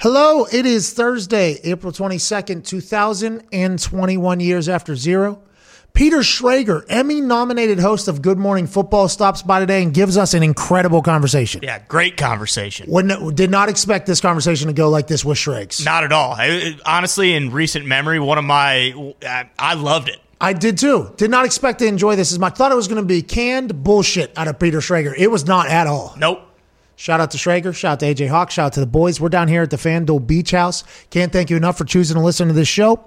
Hello, it is Thursday, April 22nd, 2021 years after zero. Peter Schrager, Emmy nominated host of Good Morning Football, stops by today and gives us an incredible conversation. Yeah, great conversation. When, did not expect this conversation to go like this with Schrags. Not at all. I, honestly, in recent memory, one of my, I, I loved it. I did too. Did not expect to enjoy this as much. Thought it was going to be canned bullshit out of Peter Schrager. It was not at all. Nope. Shout out to Schrager. Shout out to AJ Hawk. Shout out to the boys. We're down here at the FanDuel Beach House. Can't thank you enough for choosing to listen to this show.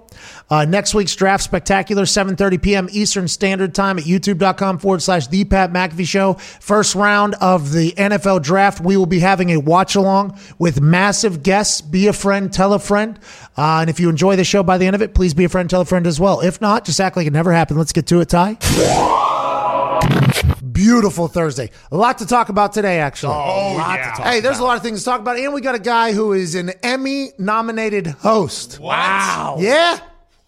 Uh, next week's draft spectacular, 7.30 p.m. Eastern Standard Time at youtube.com forward slash The Pat McAfee Show. First round of the NFL draft. We will be having a watch along with massive guests. Be a friend, tell a friend. Uh, and if you enjoy the show by the end of it, please be a friend, tell a friend as well. If not, just act like it never happened. Let's get to it, Ty. Beautiful Thursday. A lot to talk about today, actually. Oh, yeah. Hey, there's a lot of things to talk about. And we got a guy who is an Emmy nominated host. Wow. Yeah?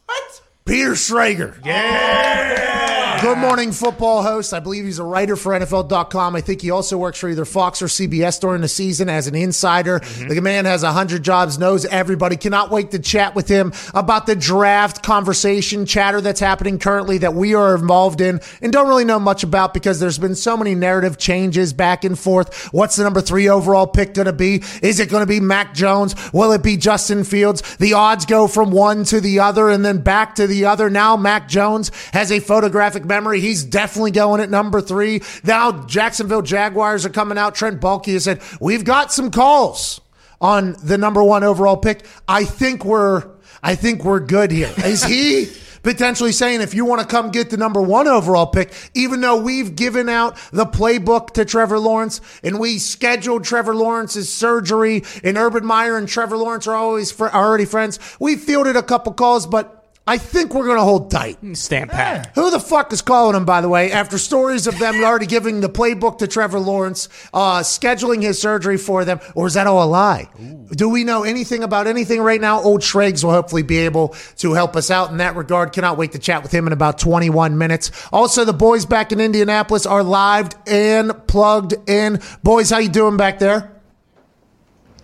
What? Peter Schrager. Yeah. Good morning football host. I believe he's a writer for NFL.com. I think he also works for either Fox or CBS during the season as an insider. Mm-hmm. The man has 100 jobs, knows everybody. Cannot wait to chat with him about the draft conversation, chatter that's happening currently that we are involved in and don't really know much about because there's been so many narrative changes back and forth. What's the number three overall pick going to be? Is it going to be Mac Jones? Will it be Justin Fields? The odds go from one to the other and then back to the other. Now Mac Jones has a photographic memory. He's definitely going at number three. Now Jacksonville Jaguars are coming out. Trent Baalke has said, we've got some calls on the number one overall pick. I think we're, I think we're good here. Is he? potentially saying if you want to come get the number one overall pick, even though we've given out the playbook to Trevor Lawrence and we scheduled Trevor Lawrence's surgery and Urban Meyer and Trevor Lawrence are always fr- are already friends. We fielded a couple calls, but I think we're going to hold tight. Stamp pat. Who the fuck is calling him, by the way, after stories of them already giving the playbook to Trevor Lawrence, uh, scheduling his surgery for them, or is that all a lie? Do we know anything about anything right now? Old Schrags will hopefully be able to help us out in that regard. Cannot wait to chat with him in about 21 minutes. Also, the boys back in Indianapolis are live and plugged in. Boys, how you doing back there?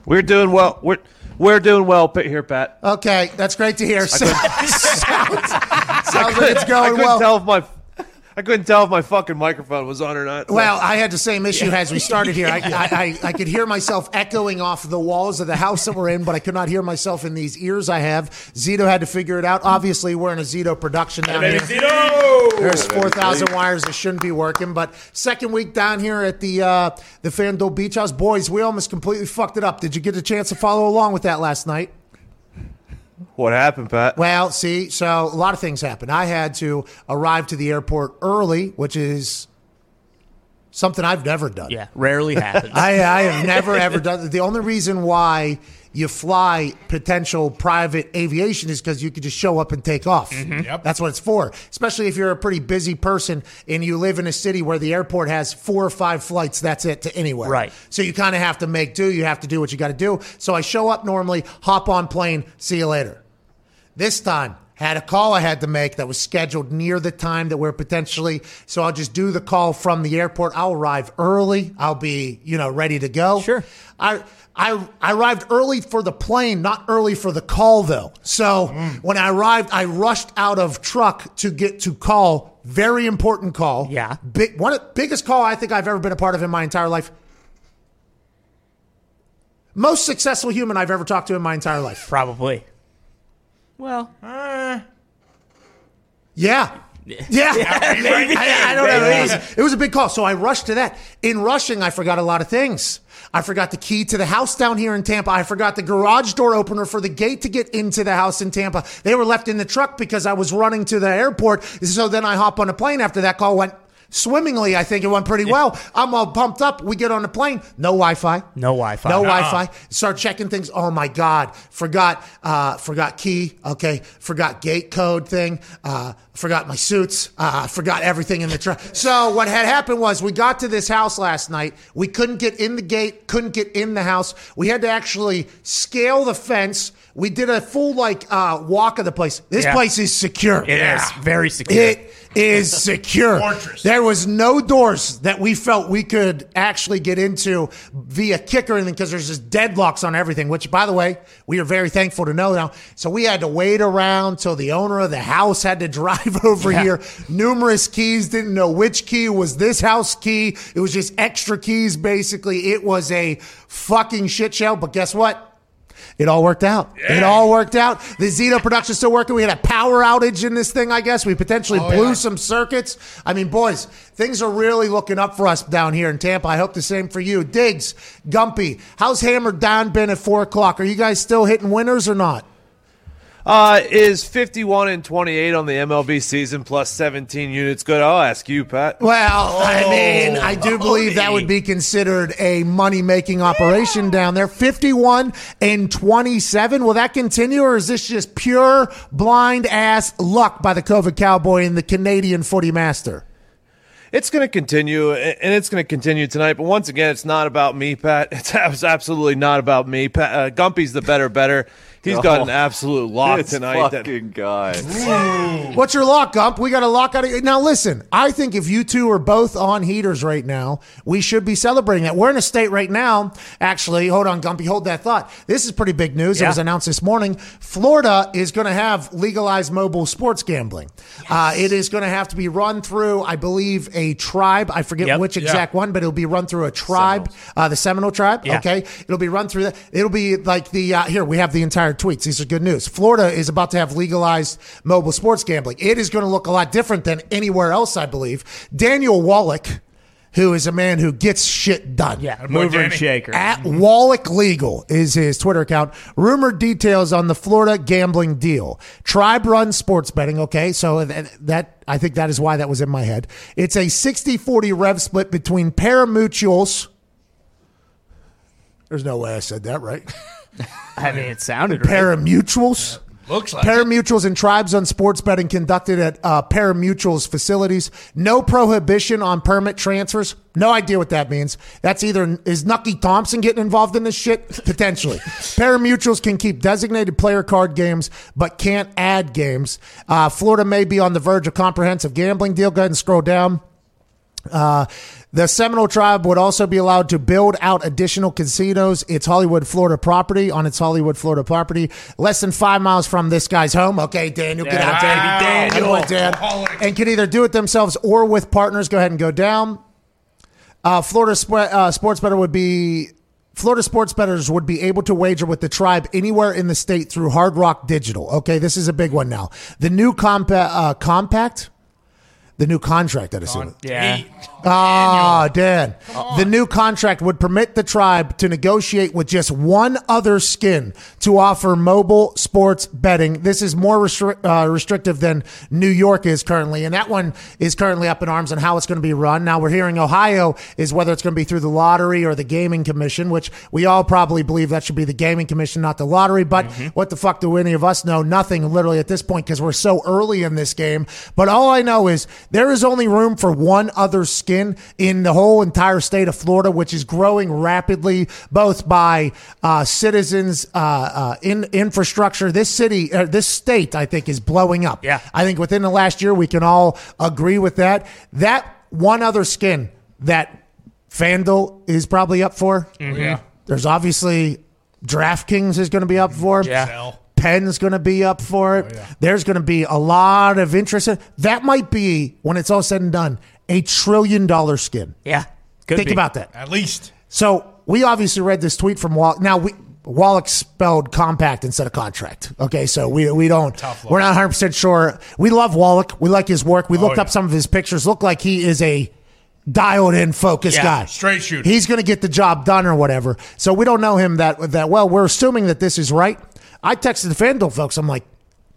We're doing well. We're we're doing well here, Pat. Okay, that's great to hear. sounds sounds like it's I going couldn't well. tell if my I couldn't tell if my fucking microphone was on or not. so- Well, I had the same issue as we started here. I, I, I, I could hear myself echoing off the walls of the house that we're in, but I could not hear myself in these ears I have. Zito had to figure it out. Obviously, we're in a Zito production down here. There's 4,000 wires that shouldn't be working. But second week down here at the uh, the FanDuel Beach House. Boys, we almost completely fucked it up. Did you get a chance to follow along with that last night? What happened, Pat? Well, see, so a lot of things happened. I had to arrive to the airport early, which is something I've never done. Yeah, rarely happens. I, I have never ever done. The only reason why you fly potential private aviation is because you could just show up and take off. Mm-hmm. That's what it's for. Especially if you're a pretty busy person and you live in a city where the airport has four or five flights. That's it to anywhere. Right. So you kind of have to make do. You have to do what you got to do. So I show up normally, hop on plane, see you later. This time, had a call I had to make that was scheduled near the time that we're potentially. So I'll just do the call from the airport. I'll arrive early. I'll be, you know, ready to go. Sure. I I I arrived early for the plane, not early for the call though. So mm. when I arrived, I rushed out of truck to get to call. Very important call. Yeah. Big one of biggest call I think I've ever been a part of in my entire life. Most successful human I've ever talked to in my entire life. Probably. Well, uh, Yeah. Yeah. I, I don't know. It was, it was a big call. So I rushed to that. In rushing, I forgot a lot of things. I forgot the key to the house down here in Tampa. I forgot the garage door opener for the gate to get into the house in Tampa. They were left in the truck because I was running to the airport. So then I hop on a plane after that call went swimmingly. I think it went pretty well. I'm all pumped up. We get on the plane. No Wi-Fi. no Wi-Fi. No Wi-Fi. Start checking things. Oh my God! Forgot. Uh, forgot key. Okay. Forgot gate code thing. Uh, forgot my suits. Uh, forgot everything in the truck. So what had happened was we got to this house last night. We couldn't get in the gate. Couldn't get in the house. We had to actually scale the fence. We did a full like uh, walk of the place. This Yeah. place is secure. It is very secure. It is secure. Fortress. There was no doors that we felt we could actually get into via kick or anything because there's just deadlocks on everything, which, by the way, we are very thankful to know now. So we had to wait around till the owner of the house had to drive over here. Numerous keys, didn't know which key was this house key. It was just extra keys, basically. It was a fucking shit show. But guess what? It all worked out. It all worked out. The Zito production's still working. We had a power outage in this thing, I guess. We potentially oh, blew yeah. some circuits. I mean, boys, things are really looking up for us down here in Tampa. I hope the same for you. Diggs, Gumpy, how's Hammer Down been at four o'clock? Are you guys still hitting winners or not? Uh, is 51 and 28 on the MLB season plus 17 units good? I'll ask you, Pat. Well, I mean, I do believe that would be considered a money making operation down there. 51 and 27. Will that continue, or is this just pure blind ass luck by the COVID Cowboy and the Canadian footy master? It's going to continue, and it's going to continue tonight. But once again, it's not about me, Pat. It's abs- absolutely not about me. Pat, uh, Gumpy's the better, better. He's got an absolute lock This tonight. that- fucking guy. What's your lock, Gump? We got a lock out of you. Now, listen, I think if you two are both on heaters right now, we should be celebrating that. We're in a state right now, actually. Hold on, Gumpy, hold that thought. This is pretty big news. It was announced this morning. Florida is going to have legalized mobile sports gambling. Uh, it is going to have to be run through, I believe, a tribe. I forget Yep. which exact one, but it'll be run through a tribe, uh, the Seminole tribe. Yeah. Okay. It'll be run through that. It'll be like the, uh, here, we have the entire tweets. These are good news. Florida is about to have legalized mobile sports gambling. It is going to look a lot different than anywhere else, I believe. Daniel Wallach, who is a man who gets shit done. Yeah, mover and shaker. At Wallach Legal is his Twitter account. Rumored details on the Florida gambling deal. Tribe run sports betting. Okay. So uh, th- that, I think that is why that was in my head. It's a 60 40 rev split between paramutuals. There's no way I said that right. I mean, it sounded right. Parimutuels. Looks like it. Parimutuels and tribes on sports betting conducted at uh, parimutuels facilities. No prohibition on permit transfers. No idea what that means. That's either is Nucky Thompson getting involved in this shit potentially. paramutuals can keep designated player card games, but can't add games. Uh, Florida may be on the verge of comprehensive gambling deal. Go ahead and scroll down. Uh, the Seminole tribe would also be allowed to build out additional casinos. It's Hollywood, Florida property on its Hollywood, Florida property, less than five miles from this guy's home. Okay, Daniel, get out. Daniel, Dan. Alcoholic. And can either do it themselves or with partners. Go ahead and go down. Uh, Florida sp- uh, sports better would be Florida sports bettors would be able to wager with the tribe anywhere in the state through Hard Rock Digital. Okay, this is a big one now. The new compa- uh, compact, the new contract, I'd assume. Yeah. Eight. Ah, Dan. The new contract would permit the tribe to negotiate with just one other skin to offer mobile sports betting. This is more restri- uh, restrictive than New York is currently, and that one is currently up in arms on how it's going to be run. Now we're hearing Ohio is whether it's going to be through the lottery or the gaming commission, which we all probably believe that should be the gaming commission, not the lottery. But what the fuck do any of us know? Nothing, literally at this point, because we're so early in this game. But all I know is there is only room for one other skin in the whole entire state of Florida, which is growing rapidly, both by uh, citizens, uh, uh, in infrastructure. This city, uh, this state, I think, is blowing up. Yeah. I think within the last year, we can all agree with that. That one other skin that FanDuel is probably up for. Yeah. There's obviously DraftKings is going to be up for. Yeah. Sell. Penn's going to be up for it. Oh, yeah. There's going to be a lot of interest. That might be, when it's all said and done, a trillion dollar skin. Yeah. Could Think be. about that. At least. So we obviously read this tweet from Wallach. Now we Wallach spelled compact instead of contract. Okay, so we we don't Tough we're not 100 percent sure. We love Wallach. We like his work. We oh, looked yeah. up some of his pictures. Look like he is a dialed in, focused Yeah, guy. straight shooter. He's going to get the job done or whatever. So we don't know him that that well. We're assuming that this is right. I texted the FanDuel folks. I'm like.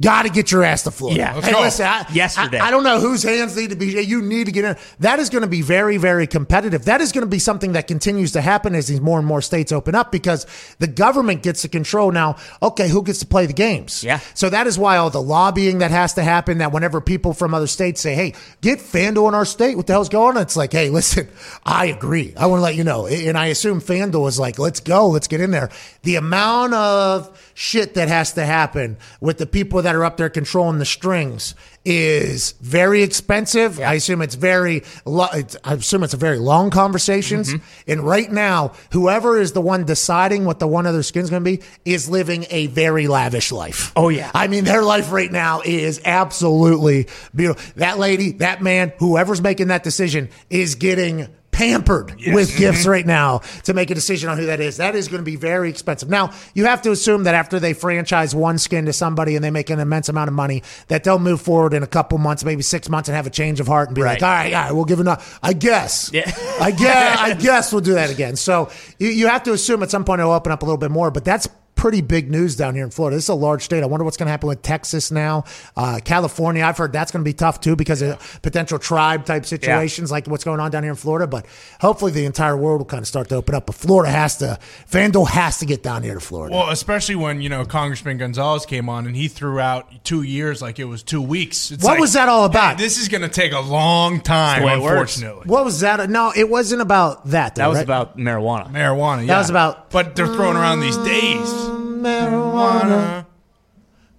Got to get your ass to Florida. Yeah. Let's hey, go. listen, I, Yesterday. I, I don't know whose hands need to be. You need to get in. That is going to be very, very competitive. That is going to be something that continues to happen as these more and more states open up because the government gets to control now. Okay, who gets to play the games? Yeah. So that is why all the lobbying that has to happen. That whenever people from other states say, "Hey, get FanDuel in our state," what the hell's going on? It's like, hey, listen, I agree. I want to let you know, and I assume FanDuel is like, let's go, let's get in there. The amount of shit that has to happen with the people that are up there controlling the strings is very expensive. I assume it's very. Lo- it's, I assume it's a very long conversations. Mm-hmm. And right now, whoever is the one deciding what the one other skin's going to be is living a very lavish life. Oh, yeah. I mean, their life right now is absolutely beautiful. That lady, that man, whoever's making that decision is getting pampered with gifts mm-hmm. right now to make a decision on who that is. That is going to be very expensive. Now, you have to assume that after they franchise one skin to somebody and they make an immense amount of money, that they'll move forward in a couple months, maybe six months, and have a change of heart and be Right. like, all right, all right, we'll give it enough. I guess. Yeah. I guess. I guess we'll do that again. So you, you have to assume at some point it'll open up a little bit more, but that's pretty big news down here in Florida. This is a large state. I wonder what's going to happen with Texas now. Uh, California, I've heard that's going to be tough too because of potential tribe type situations like what's going on down here in Florida. But hopefully the entire world will kind of start to open up. But Florida has to, FanDuel has to get down here to Florida. Well, especially when you know Congressman Gonzalez came on and he threw out two years like it was two weeks. It's What like, was that all about? "Hey, this is going to take a long time. the way it works. Unfortunately, what was that? No, it wasn't about that. Though, That was right? about marijuana. marijuana. Yeah. That was about- But they're throwing around these days. Marijuana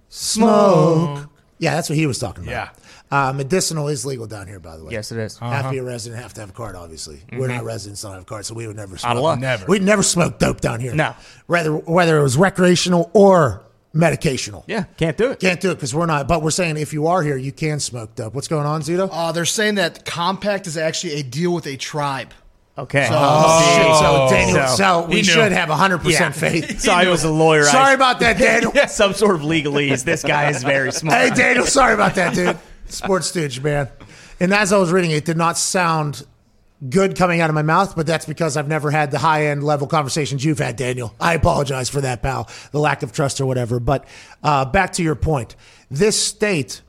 smoke. Yeah, that's what he was talking about. Yeah. Uh, medicinal is legal down here, by the way. Yes, it is. Have to be a resident, have to have a card, obviously. We're not residents, don't have a card, so we would never smoke. of luck. Never. We'd never smoke dope down here. No. Whether, whether it was recreational or medicational. Yeah, can't do it. Can't do it because we're not, but we're saying if you are here, you can smoke dope. What's going on, Zito? Uh, they're saying that compact is actually a deal with a tribe. Okay. Oh. So, Daniel, So, so, we he knew. should have 100% Yeah. faith. So I was a lawyer. I- Sorry about that, Daniel. Some sort of legalese. This guy is very smart. Hey, Daniel, sorry about that, dude. Sports stooge, man. And as I was reading it, it did not sound good coming out of my mouth, but that's because I've never had the high end level conversations you've had, Daniel. I apologize for that, pal. The lack of trust or whatever. But uh, back to your point, this state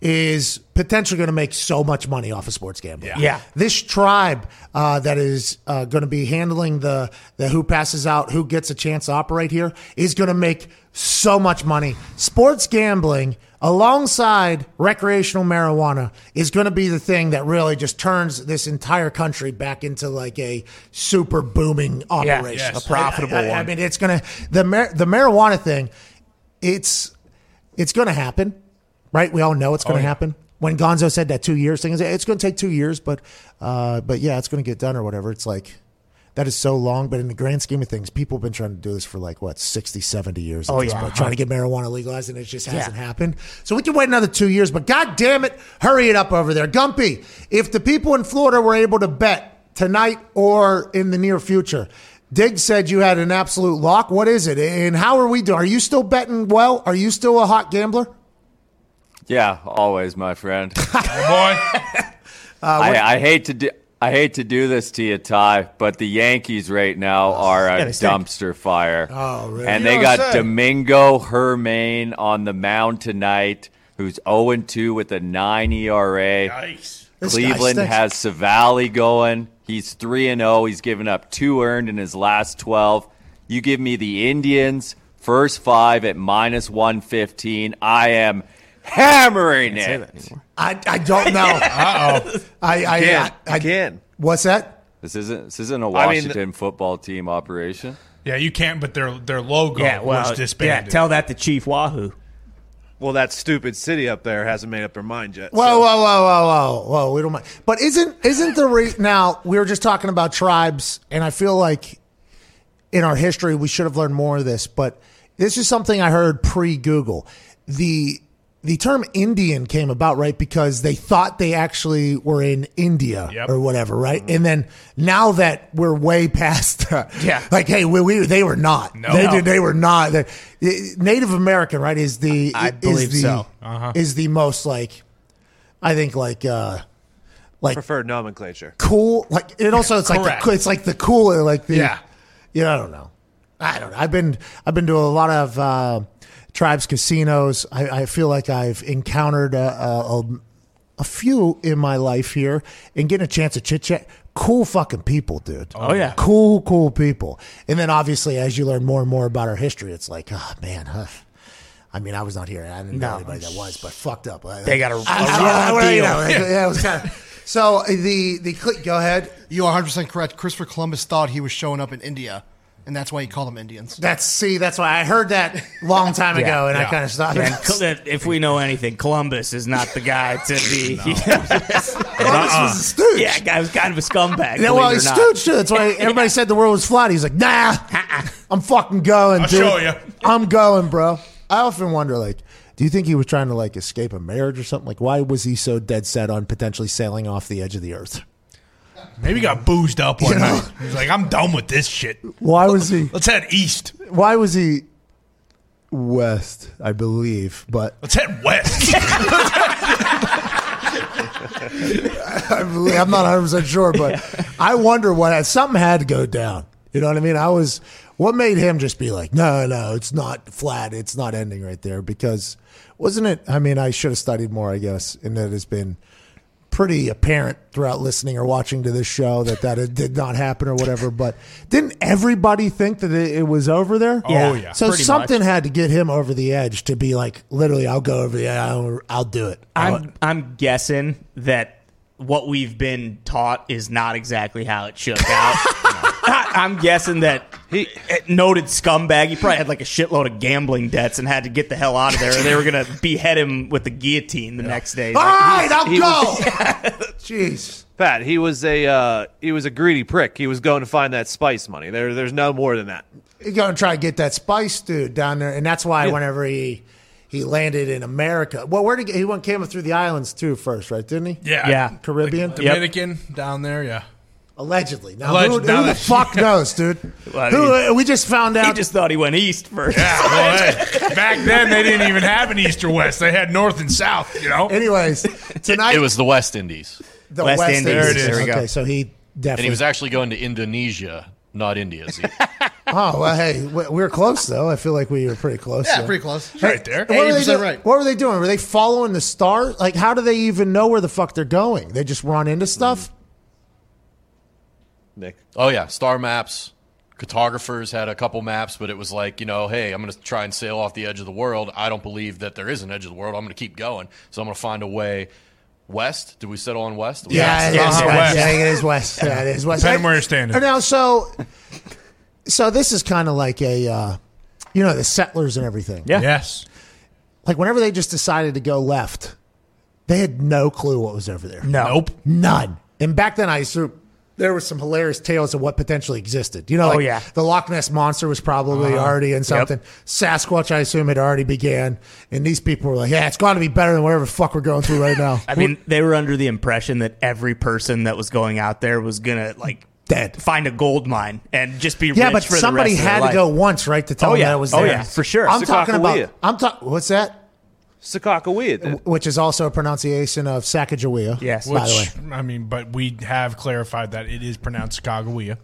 is potentially going to make so much money off of sports gambling. Yeah. This tribe uh, that is uh, going to be handling the, the who passes out, who gets a chance to operate here is going to make so much money. Sports gambling alongside recreational marijuana is going to be the thing that really just turns this entire country back into like a super booming operation. yes, a profitable I- I- I mean, it's going to the mar- the marijuana thing. It's it's going to happen, right? We all know it's going to yeah. happen. When Gonzo said that two years thing, it's going to take two years, but uh, but yeah, it's going to get done or whatever. It's like that is so long, but in the grand scheme of things, people have been trying to do this for like what 60, 70 years. Oh, yeah. point, trying to get marijuana legalized, and it just hasn't Yeah. happened. So we can wait another two years, but god damn it, hurry it up over there, Gumpy. If the people in Florida were able to bet tonight or in the near future. Diggs said you had an absolute lock. What is it? And how are we doing? Are you still betting well? Are you still a hot gambler? Yeah, always, my friend. Boy, I, I hate to do. I hate to do this to you, Ty, but the Yankees right now are a they dumpster fire. Oh, really? And You they got say. Domingo Germán on the mound tonight, who's 0 2 with a 9 ERA. nice. Cleveland has Civale going. He's 3 and 0. He's given up two earned in his last 12. You give me the Indians first 5 at minus 115. I am hammering Say it. I, I don't know. Uh oh. I, I, Can. I, I can. What's that? This isn't this isn't a I mean- Washington football team operation. Yeah, you can't. But their their logo Yeah, well, was disbanded. yeah. Tell that to Chief Wahoo. Well, that stupid city up there hasn't made up their mind yet. Whoa, so- whoa, whoa, whoa, whoa, whoa! We don't mind. But isn't isn't the re- now we were just talking about tribes, and I feel like in our history we should have learned more of this. But this is something I heard pre Google. The the term Indian came about right because they thought they actually were in India Yep. or whatever, right? And then now that we're way past, Yeah. like hey, we, we they were not. No. they No. did. They were not. The- Native American, right? Is the I is believe the, so. Uh-huh. Is the most like, I think like uh like preferred nomenclature. cool. Like it also it's like the, it's like the cooler like the Yeah. Yeah, I don't know. I don't know. I've been I've been to a lot of uh, tribes casinos. I, I feel like I've encountered a, a, a, a few in my life here and getting a chance to chit chat. Cool fucking people, dude. Oh, yeah. cool, cool people. And then obviously, as you learn more and more about our history, it's like, oh man, huh. I mean, I was not here. I didn't know No. anybody that was, but fucked up. They got a- a I- I- raw I- you deal. know, yeah, it was kind of. So the the click. Go ahead. You are 100% correct. Christopher Columbus thought he was showing up in India and that's why you call them Indians. That's see, that's why I heard that long time ago, and I kind of stopped. And Col- that- if we know anything, Columbus is not the guy to be. Columbus was a uh-uh. stooge. yeah, guy was kind of a scumbag. Yeah, well, it or he's not. stooge too. That's why everybody said the world was flat. He's like, nah, uh-uh. I'm fucking going. I'll dude. show ya. I'm going, bro. I often wonder, like, do you think he was trying to like escape a marriage or something? Like, why was he so dead set on potentially sailing off the edge of the earth? Maybe he got boozed up one You know? night. He's like, I'm done with this shit. Why was he? Let's head east. Why was he west? I believe, but Let's head west. I believe, I'm not 100 percent sure. But I wonder what something had to go down. You know what I mean? I was. What made him just be like, no, no, it's not flat. It's not ending right there because wasn't it? I mean, I should have studied more, I guess, and that has been pretty apparent throughout listening or watching to this show that that it did not happen or whatever. But didn't everybody think that it, it was over there? Oh, yeah. So pretty something much. had to get him over the edge to be like, literally, I'll go over the. I'll, I'll do it. I'm I'm guessing that what we've been taught is not exactly how it shook out. I- I'm guessing that he noted scumbag. He probably had like a shitload of gambling debts and had to get the hell out of there. Or they were gonna behead him with the guillotine the next day. All right, I'll he go. Jeez. Pat, he was a uh, he was a greedy prick. He was going to find that spice money. There, there's no more than that. He's going to try to get that spice dude down there, and that's why Yeah. whenever he he landed in America, well, where did he, he went? Came through the islands too first, right? Didn't he? yeah. Yeah. Caribbean, Dominican down there, yeah. Allegedly. Now, Alleged- who, who the that- fuck knows, dude? Well, I who, uh, we just found out. he just thought he went east first. Yeah, well, hey, back then they didn't even have an east or west. They had north and south, you know? anyways, tonight It was the West Indies. the West Indies. There it is. There we go. Okay, so he definitely. And he was actually going to Indonesia, not India. See? oh well, hey, we we were close though. I feel like we were pretty close. Yeah, so. pretty close. right there. What were, they 80% right. what were they doing? Were they following the stars? Like, how do they even know where the fuck they're going? They just run into stuff. Nick, oh, yeah. Star maps. Cartographers had a couple maps, but it was like, you know, hey, I'm going to try and sail off the edge of the world. I don't believe that there is an edge of the world. I'm going to keep going. So I'm going to find a way west. Did we settle on west? Yeah, it Yes, is uh-huh, west. west. Yeah, it is west. Yeah, it is west. Depending where you're standing. And Now, so, so this is kind of like a, uh, you know, the settlers and everything. Yeah. Yes. Like whenever they just decided to go left, they had no clue what was over there. No. Nope. None. And back then, I assume there were some hilarious tales of what potentially existed. You know, Oh, like yeah. the Loch Ness monster was probably uh-huh. already in something. Sasquatch, I assume, had already began. And these people were like, "Yeah, it's got to be better than whatever the fuck we're going through right now." I mean, they were under the impression that every person that was going out there was gonna like Dead. find a gold mine and just be Yeah, rich but for the somebody rest had to go once, right, to tell Oh, them yeah. that it was Oh, there. yeah, for sure. I'm talking about. Sakakawea. I'm talking. What's that? Sakakawea. Which is also a pronunciation of Sacagawea. Yes. by the way. I mean, but we have clarified that it is pronounced Chicagoia.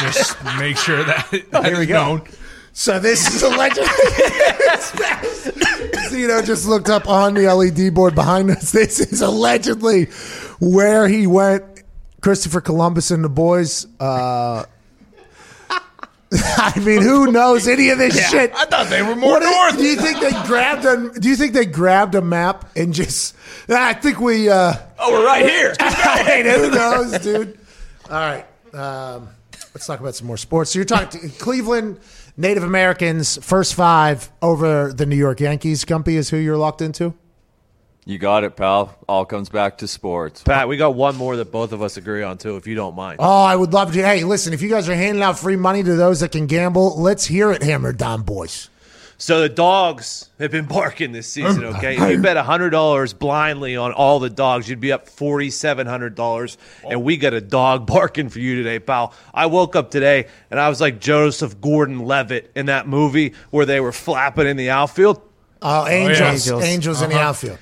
Let's just make sure that that here we go. known. So this is a legend. Zeno just looked up on the LED board behind us. This is allegedly where he went. Christopher Columbus and the boys. Uh, I mean, who knows any of this shit? I thought they were more What is- north. do you think they grabbed a? Do you think they grabbed a map and just? I think we. Uh, Oh, we're right here. Hey, who knows, dude? All right. Um, let's talk about some more sports. So you're talking to Cleveland Native Americans first five over the New York Yankees. Gumpy is who you're locked into. You got it, pal. All comes back to sports. Pat, we got one more that both of us agree on too, if you don't mind. Oh, I would love to. Hey, listen, if you guys are handing out free money to those that can gamble, let's hear it, Hammer Down Boys. So the dogs have been barking this season. Oh, okay, if you bet hundred dollars blindly on all the dogs, you'd be up forty seven hundred dollars. And we got a dog barking for you today, pal. I woke up today and I was like Joseph Gordon-Levitt in that movie where they were flapping in the outfield. Oh, oh Angels. Angels. Angels, in the uh-huh. outfield.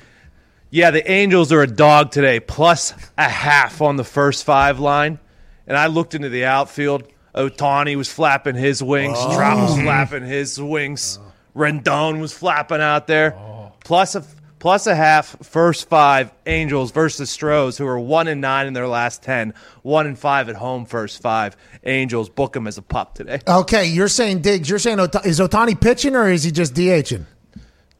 Yeah, the Angels are a dog today, plus a half on the first five line. And I looked into the outfield. Ohtani was flapping his wings. Oh. Trout was oh. flapping his wings. Oh. Rendon was flapping out there. Plus a plus a half. First five Angels versus Stros, who are one and nine in their last ten. One and five at home. First five Angels book him as a pup today. Okay, you're saying Diggs. You're saying Ota- is Ohtani pitching or is he just DHing?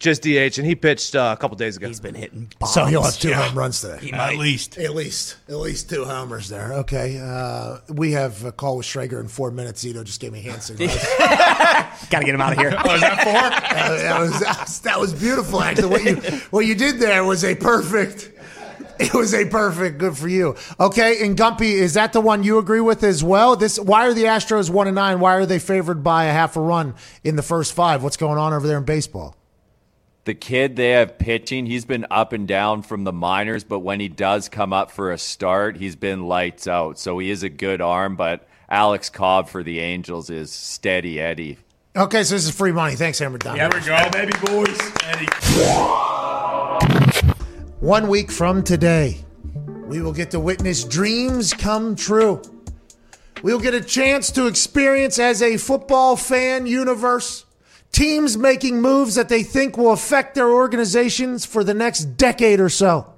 Just DH, and he pitched uh, a couple days ago. He's been hitting bombs. So he'll have two home runs today. At least. At least, at least two homers there. Okay, uh, we have a call with Schrager in four minutes. Zito just gave me hand signals. Got to get him out of here. Oh, is that four? Uh, that, was, that was beautiful. Actually, what you what you did there was a perfect. It was a perfect. Good for you. Okay, and Gumpy, is that the one you agree with as well? This why are the Astros one and nine? Why are they favored by a half a run in the first five? What's going on over there in baseball? The kid they have pitching, he's been up and down from the minors, but when he does come up for a start, he's been lights out. So he is a good arm, but Alex Cobb for the Angels is steady Eddie. Okay, so this is free money. Thanks, Hammer Down. There we go, baby boys. Eddie. One week from today, we will get to witness dreams come true. We'll get a chance to experience as a football fan universe teams making moves that they think will affect their organizations for the next decade or so.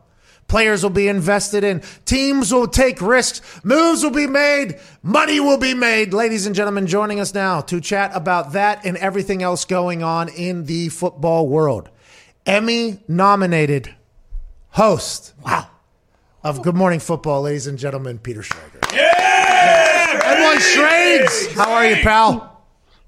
Players will be invested in, teams will take risks, moves will be made, money will be made. Ladies and gentlemen, joining us now to chat about that and everything else going on in the football world. Emmy nominated host wow, of Good Morning Football, ladies and gentlemen, Peter Schrager. Yeah! Everyone, Schrags! How are you, pal?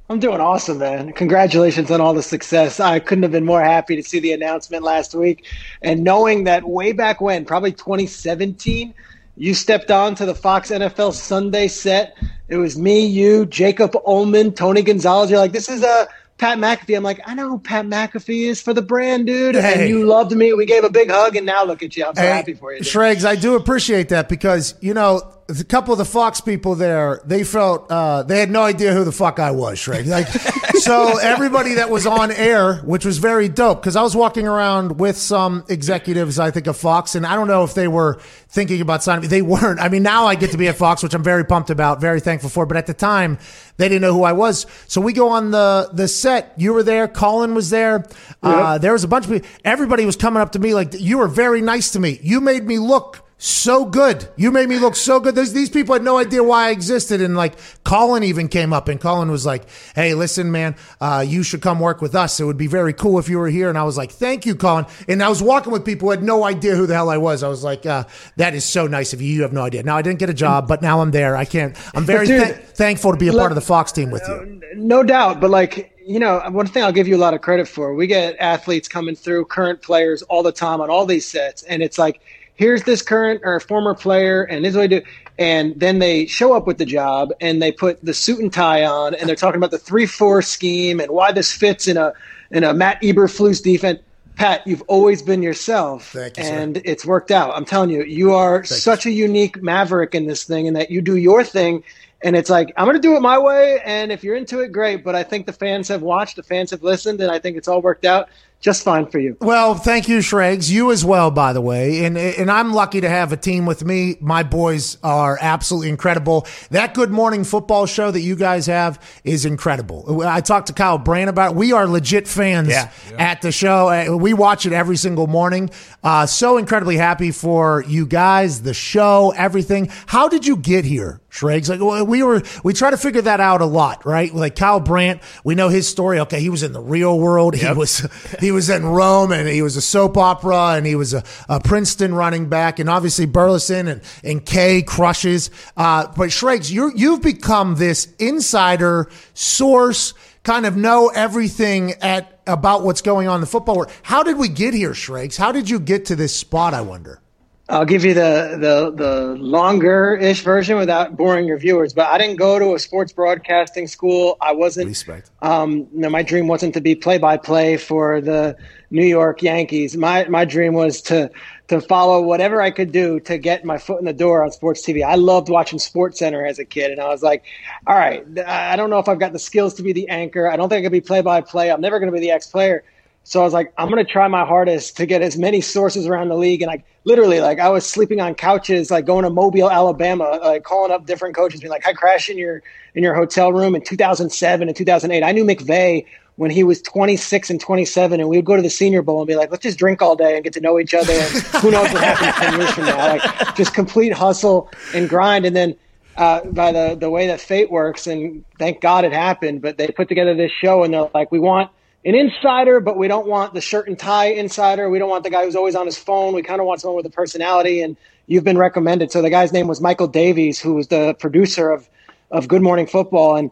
I'm doing awesome, man. Congratulations on all the success. I couldn't have been more happy to see the announcement last week and knowing that way back when, probably 2017, you stepped on to the Fox NFL Sunday set. It was me, you, Jacob Ullman, Tony Gonzalez. You're like, this is a Pat McAfee. I'm like, I know who Pat McAfee is for the brand, dude. Hey. And you loved me. We gave a big hug, and now look at you. I'm so Hey, happy for you. dude. Schrags, I do appreciate that because, you know, a couple of the Fox people there, they felt uh, they had no idea who the fuck I was, Schrags. Like, so everybody that was on air, which was very dope, because I was walking around with some executives, I think, of Fox, and I don't know if they were thinking about signing me. They weren't. I mean, now I get to be at Fox, which I'm very pumped about, very thankful for. But at the time, they didn't know who I was. So we go on the the set. You were there. Colin was there. Uh, there was a bunch of people. Everybody was coming up to me like, "You were very nice to me. You made me look." So good. You made me look so good. There's, these people had no idea why I existed. And like Colin even came up and Colin was like, Hey, listen, man, uh, you should come work with us. It would be very cool if you were here. And I was like, thank you, Colin. And I was walking with people who had no idea who the hell I was. I was like, uh, that is so nice of you. You have no idea. Now I didn't get a job, but now I'm there. I can't, I'm very Dude, thank- thankful to be a part of the Fox team with you. No doubt, but like you know, one thing I'll give you a lot of credit for. We get athletes coming through, current players all the time on all these sets, and it's like, here's this current or former player, and this is what I do. And then they show up with the job, and they put the suit and tie on, and they're talking about the three-four scheme and why this fits in a in a Matt Eberflus defense. Pat, you've always been yourself, Thank you, and it's worked out. I'm telling you, you are such a unique maverick in this thing, and that you do your thing. And it's like I'm going to do it my way, and if you're into it, great. But I think the fans have watched, the fans have listened, and I think it's all worked out just fine for you. Well, thank you, Schrags. You as well, by the way. And and I'm lucky to have a team with me. My boys are absolutely incredible. That Good Morning Football show that you guys have is incredible. I talked to Kyle Brandt about it. We are legit fans Yeah. at the show. Uh, We watch it every single morning. Uh, so incredibly happy for you guys, the show, everything. How did you get here? Schrags. Like we were, we try to figure that out a lot, right? Like Kyle Brandt, we know his story. Okay, he was in the real world. He was, he was in Rome, and he was a soap opera, and he was a, a Princeton running back, and obviously Burleson and and Kay crushes. Uh, but Schrags, you you've become this insider source, kind of know everything at about what's going on in the football world. How did we get here, Schrags? How did you get to this spot? I wonder. I'll give you the the the longer ish version without boring your viewers. But I didn't go to a sports broadcasting school. I wasn't. Respect. Um, no, my dream wasn't to be play by play for the New York Yankees. My my dream was to to follow whatever I could do to get my foot in the door on sports TV. I loved watching Sports Center as a kid, and I was like, all right, I don't know if I've got the skills to be the anchor. I don't think I could be play by play. I'm never going to be the ex player. So I was like, I'm to try my hardest to get as many sources around the league. And like, literally, like I was sleeping on couches, like going to Mobile, Alabama, like calling up different coaches, being like, I crashed in your, in your hotel room in 2007 and 2008. I knew McVay when he was 26 and 27 and we would go to the senior bowl and be like, let's just drink all day and get to know each other. And who knows what happens 10 years from now? Like just complete hustle and grind. And then, uh, by the, the way that fate works and thank God it happened, but they put together this show and they're like, we want, an insider, but we don't want the shirt and tie insider. We don't want the guy who's always on his phone. We kind of want someone with a personality. And you've been recommended. So the guy's name was Michael Davies, who was the producer of of Good Morning Football, and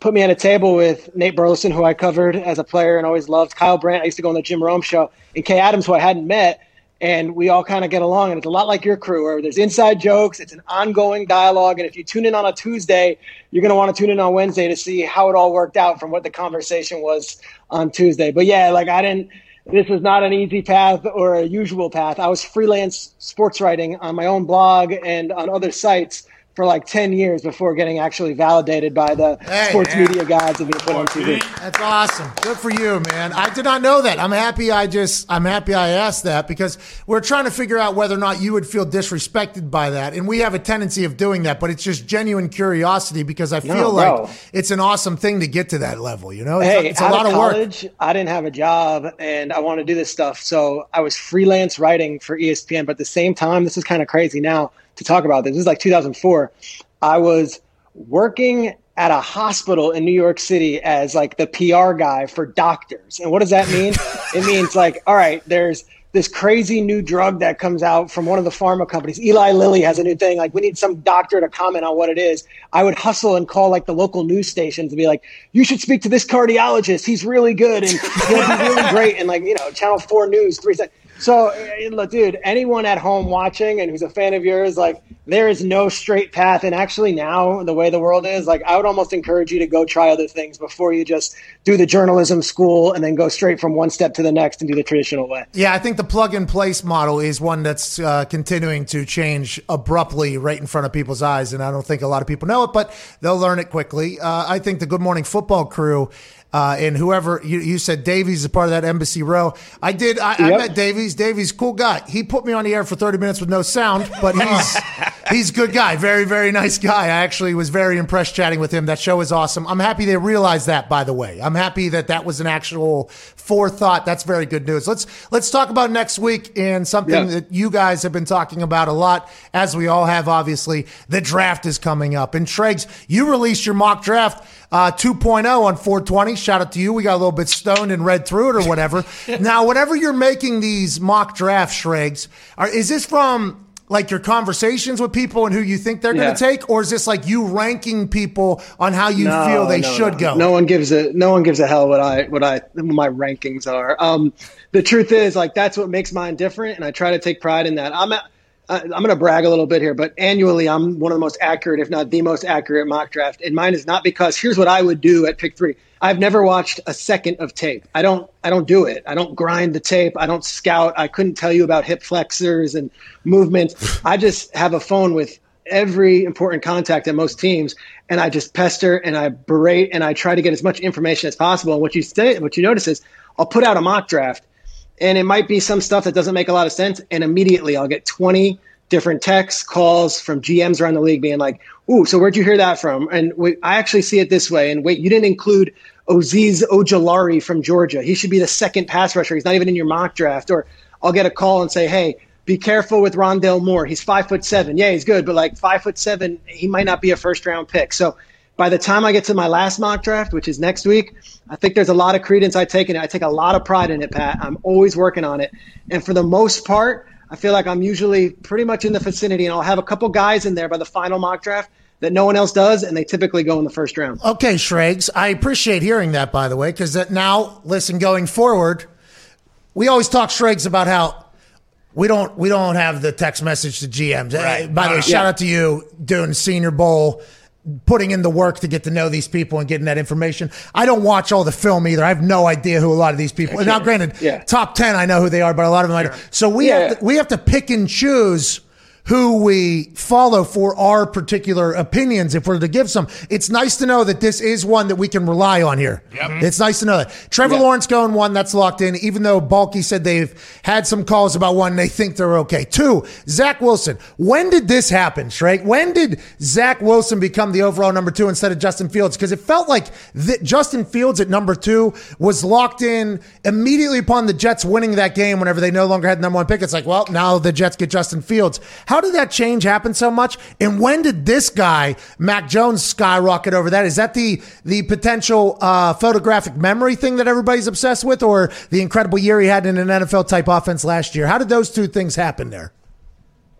put me at a table with Nate Burleson, who I covered as a player and always loved. Kyle Brandt, I used to go on the Jim Rome show, and Kay Adams, who I hadn't met. And we all kind of get along, and it's a lot like your crew, where there's inside jokes. It's an ongoing dialogue, and if you tune in on a Tuesday, you're going to want to tune in on Wednesday to see how it all worked out from what the conversation was on Tuesday. But yeah, like I didn't this is not an easy path or a usual path. I was freelance sports writing on my own blog and on other sites for like 10 years before getting actually validated by the Hey, sports man. media guys and being put on TV. That's awesome. Good for you, man. I did not know that. I'm happy I just I'm happy I asked that because we're trying to figure out whether or not you would feel disrespected by that. And we have a tendency of doing that, but it's just genuine curiosity because I feel No, like bro. it's an awesome thing to get to that level, you know? It's, Hey, a, it's a lot of of work. college, I didn't have a job and I want to do this stuff. So I was freelance writing for ESPN. But at the same time, this is kind of crazy now to talk about this. This is like 2004. I was working at a hospital in New York City as like the PR guy for doctors. And what does that mean? it means like, all right, there's this crazy new drug that comes out from one of the pharma companies. Eli Lilly has a new thing. Like, we need some doctor to comment on what it is. I would hustle and call like the local news stations and be like, you should speak to this cardiologist. He's really good and he'll be really great. And like, you know, Channel 4 News, three seconds. So, eh, dude, anyone at home watching and who's a fan of yours, like, there is no straight path. And actually, now, the way the world is, like, I would almost encourage you to go try other things before you just do the journalism school and then go straight from one step to the next and do the traditional way. Yeah, I think the plug and place model is one that's uh, continuing to change abruptly right in front of people's eyes, and I don't think a lot of people know it, but they'll learn it quickly. Uh, I think the Good Morning Football crew. Uh, and whoever you, you said Davies is part of that Embassy Row. I did. I, I met Davies. Davies, cool guy. He put me on the air for thirty minutes with no sound, but he's he's a good guy. Very very nice guy. I actually was very impressed chatting with him. That show is awesome. I'm happy they realized that. By the way, I'm happy that that was an actual forethought. That's very good news. Let's let's talk about next week and something Yeah. that you guys have been talking about a lot, as we all have. Obviously, the draft is coming up. And Schrags, you released your mock draft uh, 2.0 on 420. Shout out to you. We got a little bit stoned and read through it or whatever. now, whenever you're making these mock draft Schrags, are, is this from like your conversations with people and who you think they're going to take, or is this like you ranking people on how you feel they no, should no. go? No one gives a no one gives a hell what I what I what my rankings are. Um, the truth is, like that's what makes mine different, and I try to take pride in that. I'm at, I- I'm going to brag a little bit here, but annually, I'm one of the most accurate, if not the most accurate mock draft. And mine is not because here's what I would do at pick three. I've never watched a second of tape. I don't. I don't do it. I don't grind the tape. I don't scout. I couldn't tell you about hip flexors and movements. I just have a phone with every important contact at most teams, and I just pester and I berate and I try to get as much information as possible. And what you say, what you notice is, I'll put out a mock draft, and it might be some stuff that doesn't make a lot of sense, and immediately I'll get twenty different texts, calls from GMs around the league being like, "Ooh, so where'd you hear that from?" And we, I actually see it this way. And wait, you didn't include Azeez Ojulari from Georgia. He should be the second pass rusher. He's not even in your mock draft. Or I'll get a call and say, "Hey." Be careful with Rondale Moore. He's five foot seven. Yeah, he's good, but like five foot seven, he might not be a first round pick. So by the time I get to my last mock draft, which is next week, I think there's a lot of credence I take in it. I take a lot of pride in it, Pat. I'm always working on it. And for the most part, I feel like I'm usually pretty much in the vicinity, and I'll have a couple guys in there by the final mock draft that no one else does, and they typically go in the first round. Okay, Schrags, I appreciate hearing that, by the way, because that now, listen, going forward, we always talk Schrags about how we don't we don't have the text message to GMs. Uh, by the way, shout Yeah. out to you doing Senior Bowl, putting in the work to get to know these people and getting that information. I don't watch all the film either. I have no idea who a lot of these people. And now, granted, Yeah. top ten, I know who they are, but a lot of them I don't. So we Yeah. have to, we have to pick and choose who we follow for our particular opinions if we're to give some. It's nice to know that this is one that we can rely on here. Mm-hmm. It's nice to know that. Trevor Yeah. Lawrence going one, that's locked in, even though Baalke said they've had some calls about one, they think they're okay. Two, Zach Wilson. When did this happen, Shrek? When did Zach Wilson become the overall number two instead of Justin Fields? Because it felt like th- Justin Fields at number two was locked in immediately upon the Jets winning that game whenever they no longer had number one pick. It's like, well, now the Jets get Justin Fields. How How did that change happen so much? And when did this guy, Mac Jones, skyrocket over that? Is that the the potential uh, photographic memory thing that everybody's obsessed with, or the incredible year he had in an NFL type offense last year? How did those two things happen there?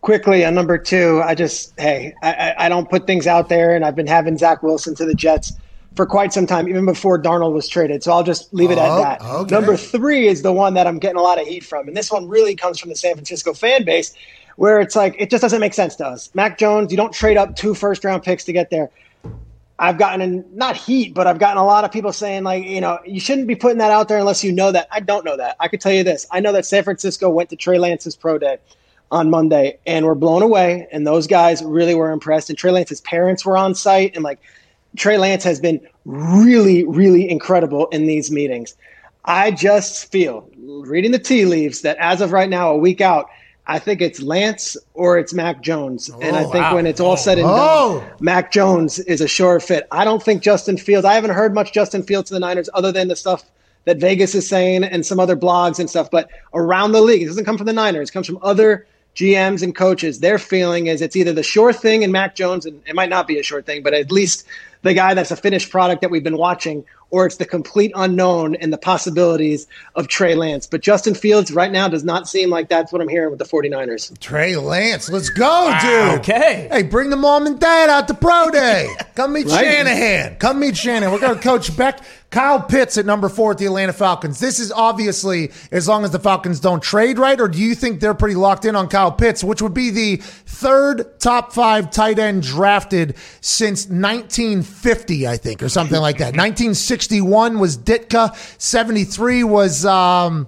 quickly on number two, I just hey, I, I don't put things out there, and I've been having Zach Wilson to the Jets for quite some time, even before Darnold was traded. So I'll just leave it Oh, at that. okay. Number three is the one that I'm getting a lot of heat from, and this one really comes from the San Francisco fan base, where it's like it just doesn't make sense to us. Mac Jones, you don't trade up two first round picks to get there. I've gotten in, not heat, but I've gotten a lot of people saying like, you know, you shouldn't be putting that out there unless you know that. I don't know that. I could tell you this. I know that San Francisco went to Trey Lance's pro day on Monday and were blown away, and those guys really were impressed. And Trey Lance's parents were on site, and like Trey Lance has been really, really incredible in these meetings. I just feel, reading the tea leaves, that as of right now, a week out, I think it's Lance or it's Mac Jones. and I oh, think wow. when it's all said and Oh. done, Mac Jones is a sure fit. I don't think Justin Fields, I haven't heard much Justin Fields to the Niners other than the stuff that Vegas is saying and some other blogs and stuff. But around the league, it doesn't come from the Niners, it comes from other GMs and coaches. Their feeling is it's either the sure thing in Mac Jones, and it might not be a sure thing, but at least the guy that's a finished product that we've been watching, or it's the complete unknown and the possibilities of Trey Lance. But Justin Fields right now does not seem like that's what I'm hearing with the 49ers. Trey Lance, let's go, dude. Okay. Hey, bring the mom and dad out to pro day. Come meet Right. Shanahan. Come meet Shanahan. We're going to coach Beck. Kyle Pitts at number four at the Atlanta Falcons. This is obviously as long as the Falcons don't trade right, or do you think they're pretty locked in on Kyle Pitts, which would be the third top five tight end drafted since 1950, I think, or something like that. 1961 was Ditka. 73 was. Um,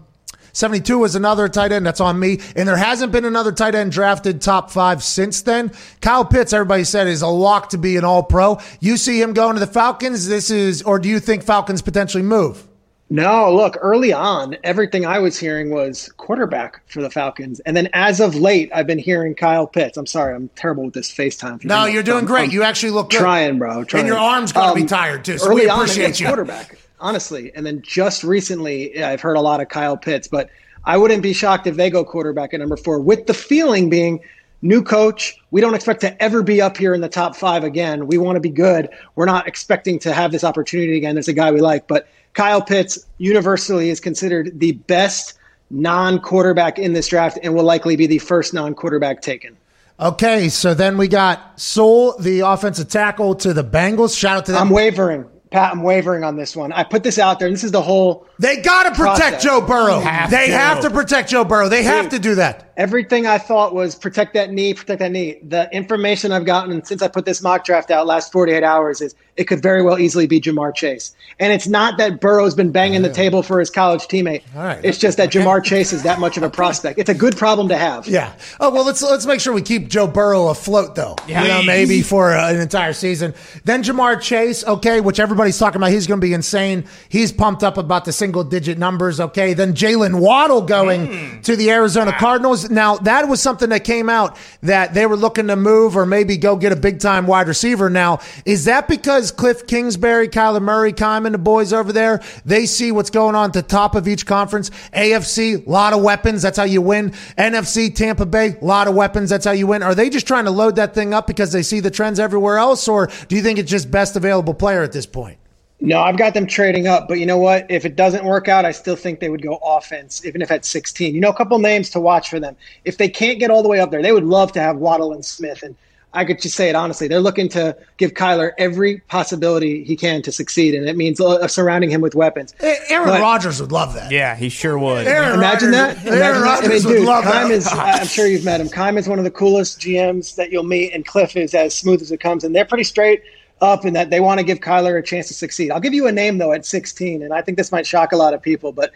72 was another tight end. That's on me. And there hasn't been another tight end drafted top five since then. Kyle Pitts, everybody said, is a lock to be an all pro. You see him going to the Falcons. This is, or do you think Falcons potentially move? No, look, early on, everything I was hearing was quarterback for the Falcons. And then as of late, I've been hearing Kyle Pitts. I'm sorry, I'm terrible with this FaceTime. No, you're doing I'm- great. I'm you actually look good. trying, bro. Trying. And your arm's going to be Um, tired too. So early we on, appreciate against you. quarterback, honestly. And then just recently, I've heard a lot of Kyle Pitts, but I wouldn't be shocked if they go quarterback at number four, with the feeling being new coach. We don't expect to ever be up here in the top five again. We want to be good. We're not expecting to have this opportunity again. There's a guy we like, but Kyle Pitts universally is considered the best non-quarterback in this draft and will likely be the first non-quarterback taken. Okay, so then we got Sewell, the offensive tackle to the Bengals. Shout out to them. I'm wavering. Pat, I'm wavering on this one. I put this out there, and this is the whole they got to protect Joe Burrow. Have they to. have to protect Joe Burrow. They have to do that. Everything I thought was protect that knee, protect that knee. The information I've gotten since I put this mock draft out last 48 hours is it could very well easily be Ja'Marr Chase. And it's not that Burrow's been banging the table for his college teammate. All right. It's just that Ja'Marr Chase is that much of a prospect. It's a good problem to have. Yeah. Oh well, let's let's make sure we keep Joe Burrow afloat, though. Yeah. You know, maybe for uh, an entire season. Then Ja'Marr Chase. Okay, which everybody's talking about. He's going to be insane. He's pumped up about the single digit numbers. Okay. Then Jaylen Waddle going to the Arizona Cardinals. Now that was something that came out that they were looking to move or maybe go get a big time wide receiver. Now is that because Cliff Kingsbury, Kyler Murray, Kyman, the boys over there, they see what's going on at the top of each conference. AFC, a lot of weapons. That's how you win. NFC, Tampa Bay, a lot of weapons. That's how you win. Are they just trying to load that thing up because they see the trends everywhere else, or do you think it's just best available player at this point? No, I've got them trading up, but you know what? If it doesn't work out, I still think they would go offense, even if at 16. You know, a couple names to watch for them. If they can't get all the way up there, they would love to have Waddle and Smith. And I could just say it honestly. They're looking to give Kyler every possibility he can to succeed, and it means uh, surrounding him with weapons. Aaron But- Rodgers would love that. Yeah, he sure would. Aaron Imagine Rodgers- that. Aaron Imagine that. I Rodgers mean, would dude, love Keim that. is, I'm sure you've met him. Keim is one of the coolest GMs that you'll meet, and Cliff is as smooth as it comes. And they're pretty straight up and that they want to give Kyler a chance to succeed. I'll give you a name, though, at 16, and I think this might shock a lot of people, but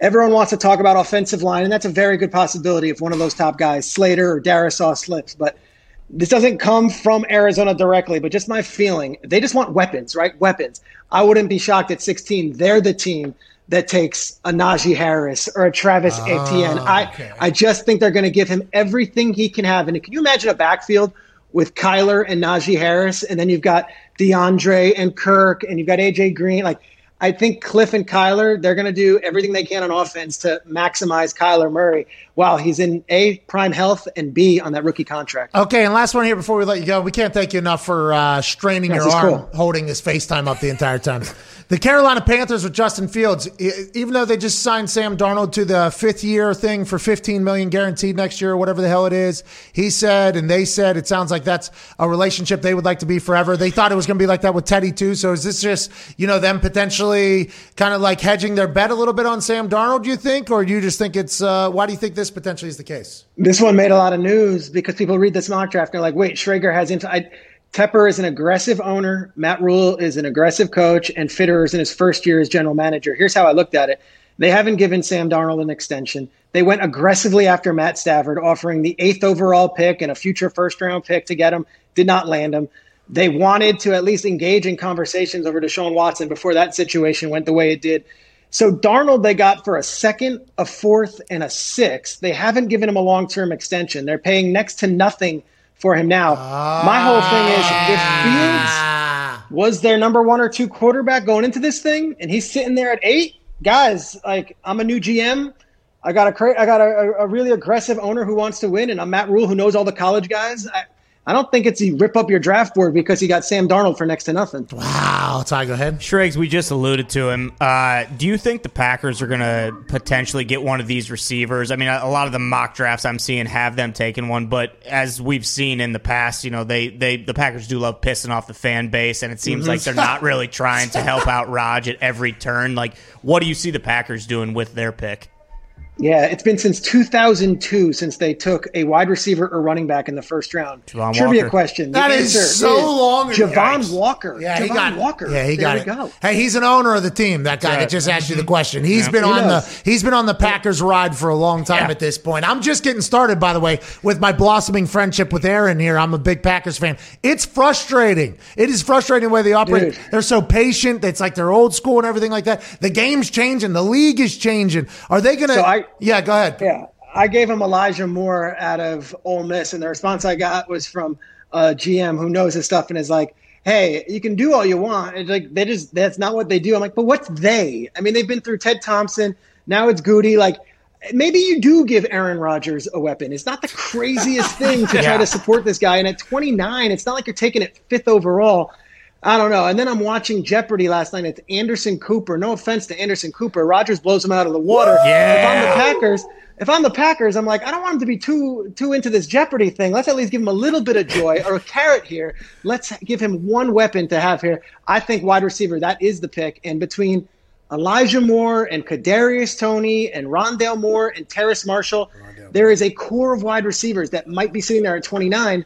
everyone wants to talk about offensive line, and that's a very good possibility if one of those top guys, Slater or Darrisaw, slips. But this doesn't come from Arizona directly, but just my feeling. They just want weapons, right? Weapons. I wouldn't be shocked at 16. They're the team that takes a Najee Harris or a Travis ah, Etienne. I, I just think they're going to give him everything he can have. And can you imagine a backfield with Kyler and Najee Harris, and then you've got DeAndre and Kirk, and you've got AJ Green? Like, I think Cliff and Kyler, they're going to do everything they can on offense to maximize Kyler Murray while he's in A, prime health, and B, on that rookie contract. Okay, and last one here before we let you go. We can't thank you enough for uh, straining This your arm, cool. holding his FaceTime up the entire time. the Carolina Panthers with Justin Fields, even though they just signed Sam Darnold to the fifth year thing for 15 million guaranteed next year or whatever the hell it is, he said and they said it sounds like that's a relationship they would like to be forever. They thought it was going to be like that with Teddy too. So is this just you know them potentially kind of like hedging their bet a little bit on Sam Darnold? Do you think, or do you just think it's uh, why do you think this potentially is the case? This one made a lot of news because people read this mock draft and they're like, wait, Schrager has into. I, Tepper is an aggressive owner. Matt Rhule is an aggressive coach, and Fitterer is in his first year as general manager. Here's how I looked at it. They haven't given Sam Darnold an extension. They went aggressively after Matt Stafford, offering the eighth overall pick and a future first round pick to get him. Did not land him. They wanted to at least engage in conversations over Deshaun Watson before that situation went the way it did. So Darnold, they got for a second, a fourth, and a sixth. They haven't given him a long term extension. They're paying next to nothing for him now. My whole thing is if Fields ah. was their number one or two quarterback going into this thing, and he's sitting there at eight, guys, like I'm a new GM. I got a I got a, a really aggressive owner who wants to win, and I'm Matt Rhule who knows all the college guys. I, I don't think it's he rip up your draft board because he got Sam Darnold for next to nothing. Wow, Ty, go ahead. Schrags, we just alluded to him. Uh, do you think the Packers are going to potentially get one of these receivers? I mean, a, a lot of the mock drafts I'm seeing have them taking one, but as we've seen in the past, you know, they, they the Packers do love pissing off the fan base, and it seems like they're not really trying to help out Raj at every turn. Like, what do you see the Packers doing with their pick? Yeah, it's been since 2002 since they took a wide receiver or running back in the first round. Javon Trivia Walker. question. The That is answer so long ago. Javon Yikes. Walker. Yeah, he got it. Walker. Yeah, he there got it. Go. Hey, he's an owner of the team. That guy that just asked you the mm-hmm. question. He's been He on knows. the he's been on the Packers ride for a long time at this point. I'm just getting started, by the way, with my blossoming friendship with Aaron here. I'm a big Packers fan. It's frustrating. It is frustrating the way they operate. Dude. They're so patient. It's like they're old school and everything like that. The game's changing. The league is changing. Are they gonna? So I- yeah, go ahead. Yeah, I gave him Elijah Moore out of Ole Miss, and the response I got was from a GM who knows his stuff and is like, "Hey, you can do all you want." It's like they just that's not what they do. I'm like, but what's they? I mean, they've been through Ted Thompson. Now it's Gutey. Like, maybe you do give Aaron Rodgers a weapon. It's not the craziest thing to try to support this guy. And at 29, it's not like you're taking it fifth overall. I don't know. And then I'm watching Jeopardy last night. It's Anderson Cooper. No offense to Anderson Cooper. Rodgers blows him out of the water. Yeah. If I'm the Packers, if I'm the Packers, I'm like, I don't want him to be too too into this Jeopardy thing. Let's at least give him a little bit of joy or a carrot here. Let's give him one weapon to have here. I think wide receiver, that is the pick. And between Elijah Moore and Kadarius Toney and Rondale Moore and Terrace Marshall, there is a core of wide receivers that might be sitting there at 29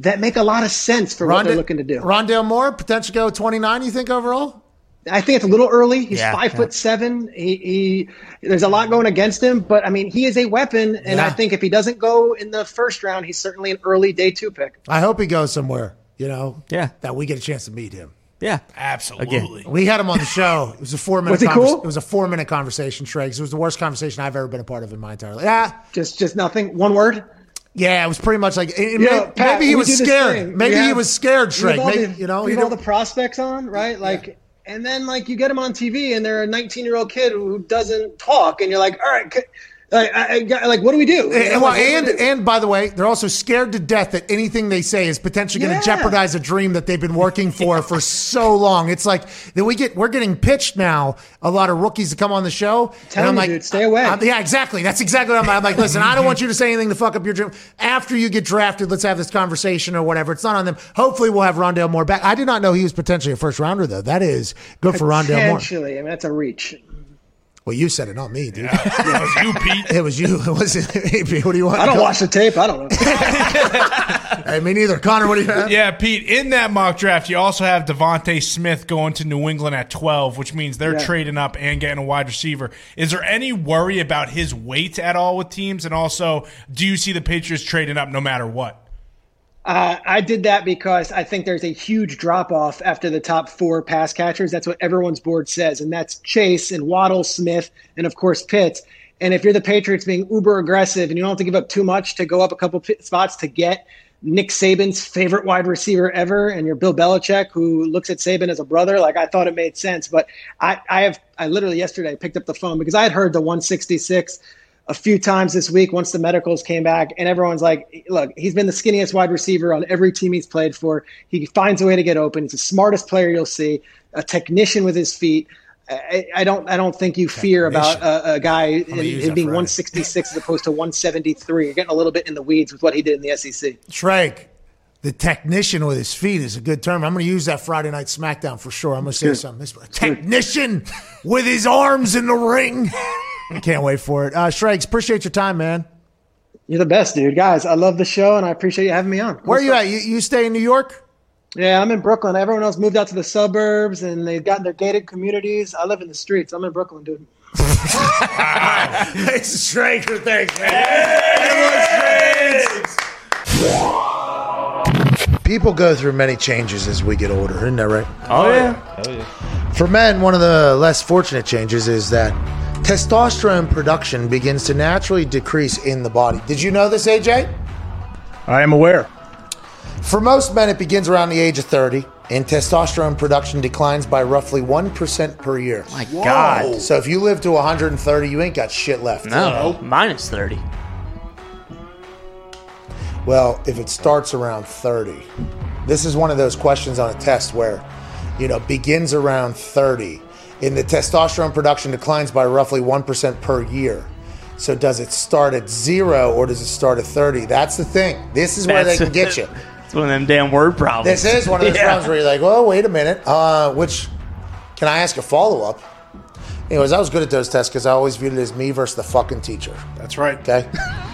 that make a lot of sense for what they're looking to do. Rondale Moore, potential go 29, you think, overall? I think it's a little early. He's Yeah, five yeah. foot seven. He, he there's a lot going against him, but I mean he is a weapon, and Yeah. I think if he doesn't go in the first round, he's certainly an early day two pick. I hope he goes somewhere, you know, Yeah. that we get a chance to meet him. Yeah. Absolutely. We had him on the show. It was a four minute. Was he cool? It was a four minute conversation, Schrags. It was the worst conversation I've ever been a part of in my entire life. Yeah, Just just nothing. One word. Yeah. It was pretty much like it- Yeah, may- Pat, maybe he was scared. Maybe We he was scared, have all Maybe, the- you know, he all the prospects on, right? Like, and then like you get them on TV, and they're a 19 year old kid who doesn't talk, and you're like, all right, c- like, I, I, like what do we do? Eh, and, well, what do and do? and by the way, they're also scared to death that anything they say is potentially going Yeah. to jeopardize a dream that they've been working for for so long. It's like that we get we're getting pitched now a lot of rookies to come on the show. Telling and I'm you, like, dude, stay away. I'm- yeah, exactly. That's exactly what I'm, I'm like. Listen, I don't want you to say anything to fuck up your dream. After you get drafted, let's have this conversation or whatever. It's not on them. Hopefully, we'll have Rondale Moore back. I did not know he was potentially a first rounder though. That is good for Rondale Moore. Potentially, I mean that's a reach. Well, you said it, not me, dude. It was you, Pete. It was you. It was it. What do you want? I don't watch the tape. I don't know. Hey, me neither. Connor, what do you have? Yeah, Pete, in that mock draft, you also have DeVonta Smith going to New England at 12, which means they're Yeah. trading up and getting a wide receiver. Is there any worry about his weight at all with teams? And also, do you see the Patriots trading up no matter what? Uh, I did that because I think there's a huge drop off after the top four pass catchers. That's what everyone's board says, and that's Chase and Waddle, Smith, and of course Pitts. And if you're the Patriots being uber aggressive and you don't have to give up too much to go up a couple spots to get Nick Saban's favorite wide receiver ever, and you're Bill Belichick, who looks at Saban as a brother. Like I thought it made sense, but I, I have I literally yesterday picked up the phone because I had heard the 166 a few times this week once the medicals came back, and everyone's like, "Look, he's been the skinniest wide receiver on every team he's played for. He finds a way to get open. He's the smartest player you'll see, a technician with his feet." I, I don't. I don't think you fear about a, a guy him being 166 as opposed to 173. You're getting a little bit in the weeds with what he did in the SEC. Shrek, the technician with his feet is a good term. I'm going to use that Friday night SmackDown for sure. I'm going to say something. This technician with his arms in the ring. I can't wait for it. Uh, Schrags, appreciate your time, man. You're the best, dude. Guys, I love the show and I appreciate you having me on. Where are you at? You, you stay in New York? Yeah, I'm in Brooklyn. Everyone else moved out to the suburbs and they've gotten their gated communities. I live in the streets. I'm in Brooklyn, dude. it's Straker. Thanks, man. People go through many changes as we get older, isn't that right? Oh yeah. For men, one of the less fortunate changes is that testosterone production begins to naturally decrease in the body. Did you know this, AJ? I am aware. For most men, it begins around the age of 30, and testosterone production declines by roughly 1% per year. My God. So if you live to 130, you ain't got shit left. No, minus thirty. Well, if it starts around 30, this is one of those questions on a test where, you know, begins around 30, and the testosterone production declines by roughly 1% per year. So does it start at zero or does it start at 30? That's the thing. This is where they can get you. It's one of them damn word problems. This is one of those Yeah. problems where you're like, well, wait a minute. Uh, which, can I ask a follow up? Anyways, I was good at those tests because I always viewed it as me versus the fucking teacher. That's right. Okay.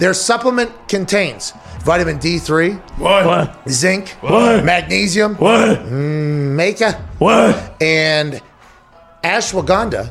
Their supplement contains vitamin D3, What? zinc, What? magnesium, What? Mm, maca, What? and ashwagandha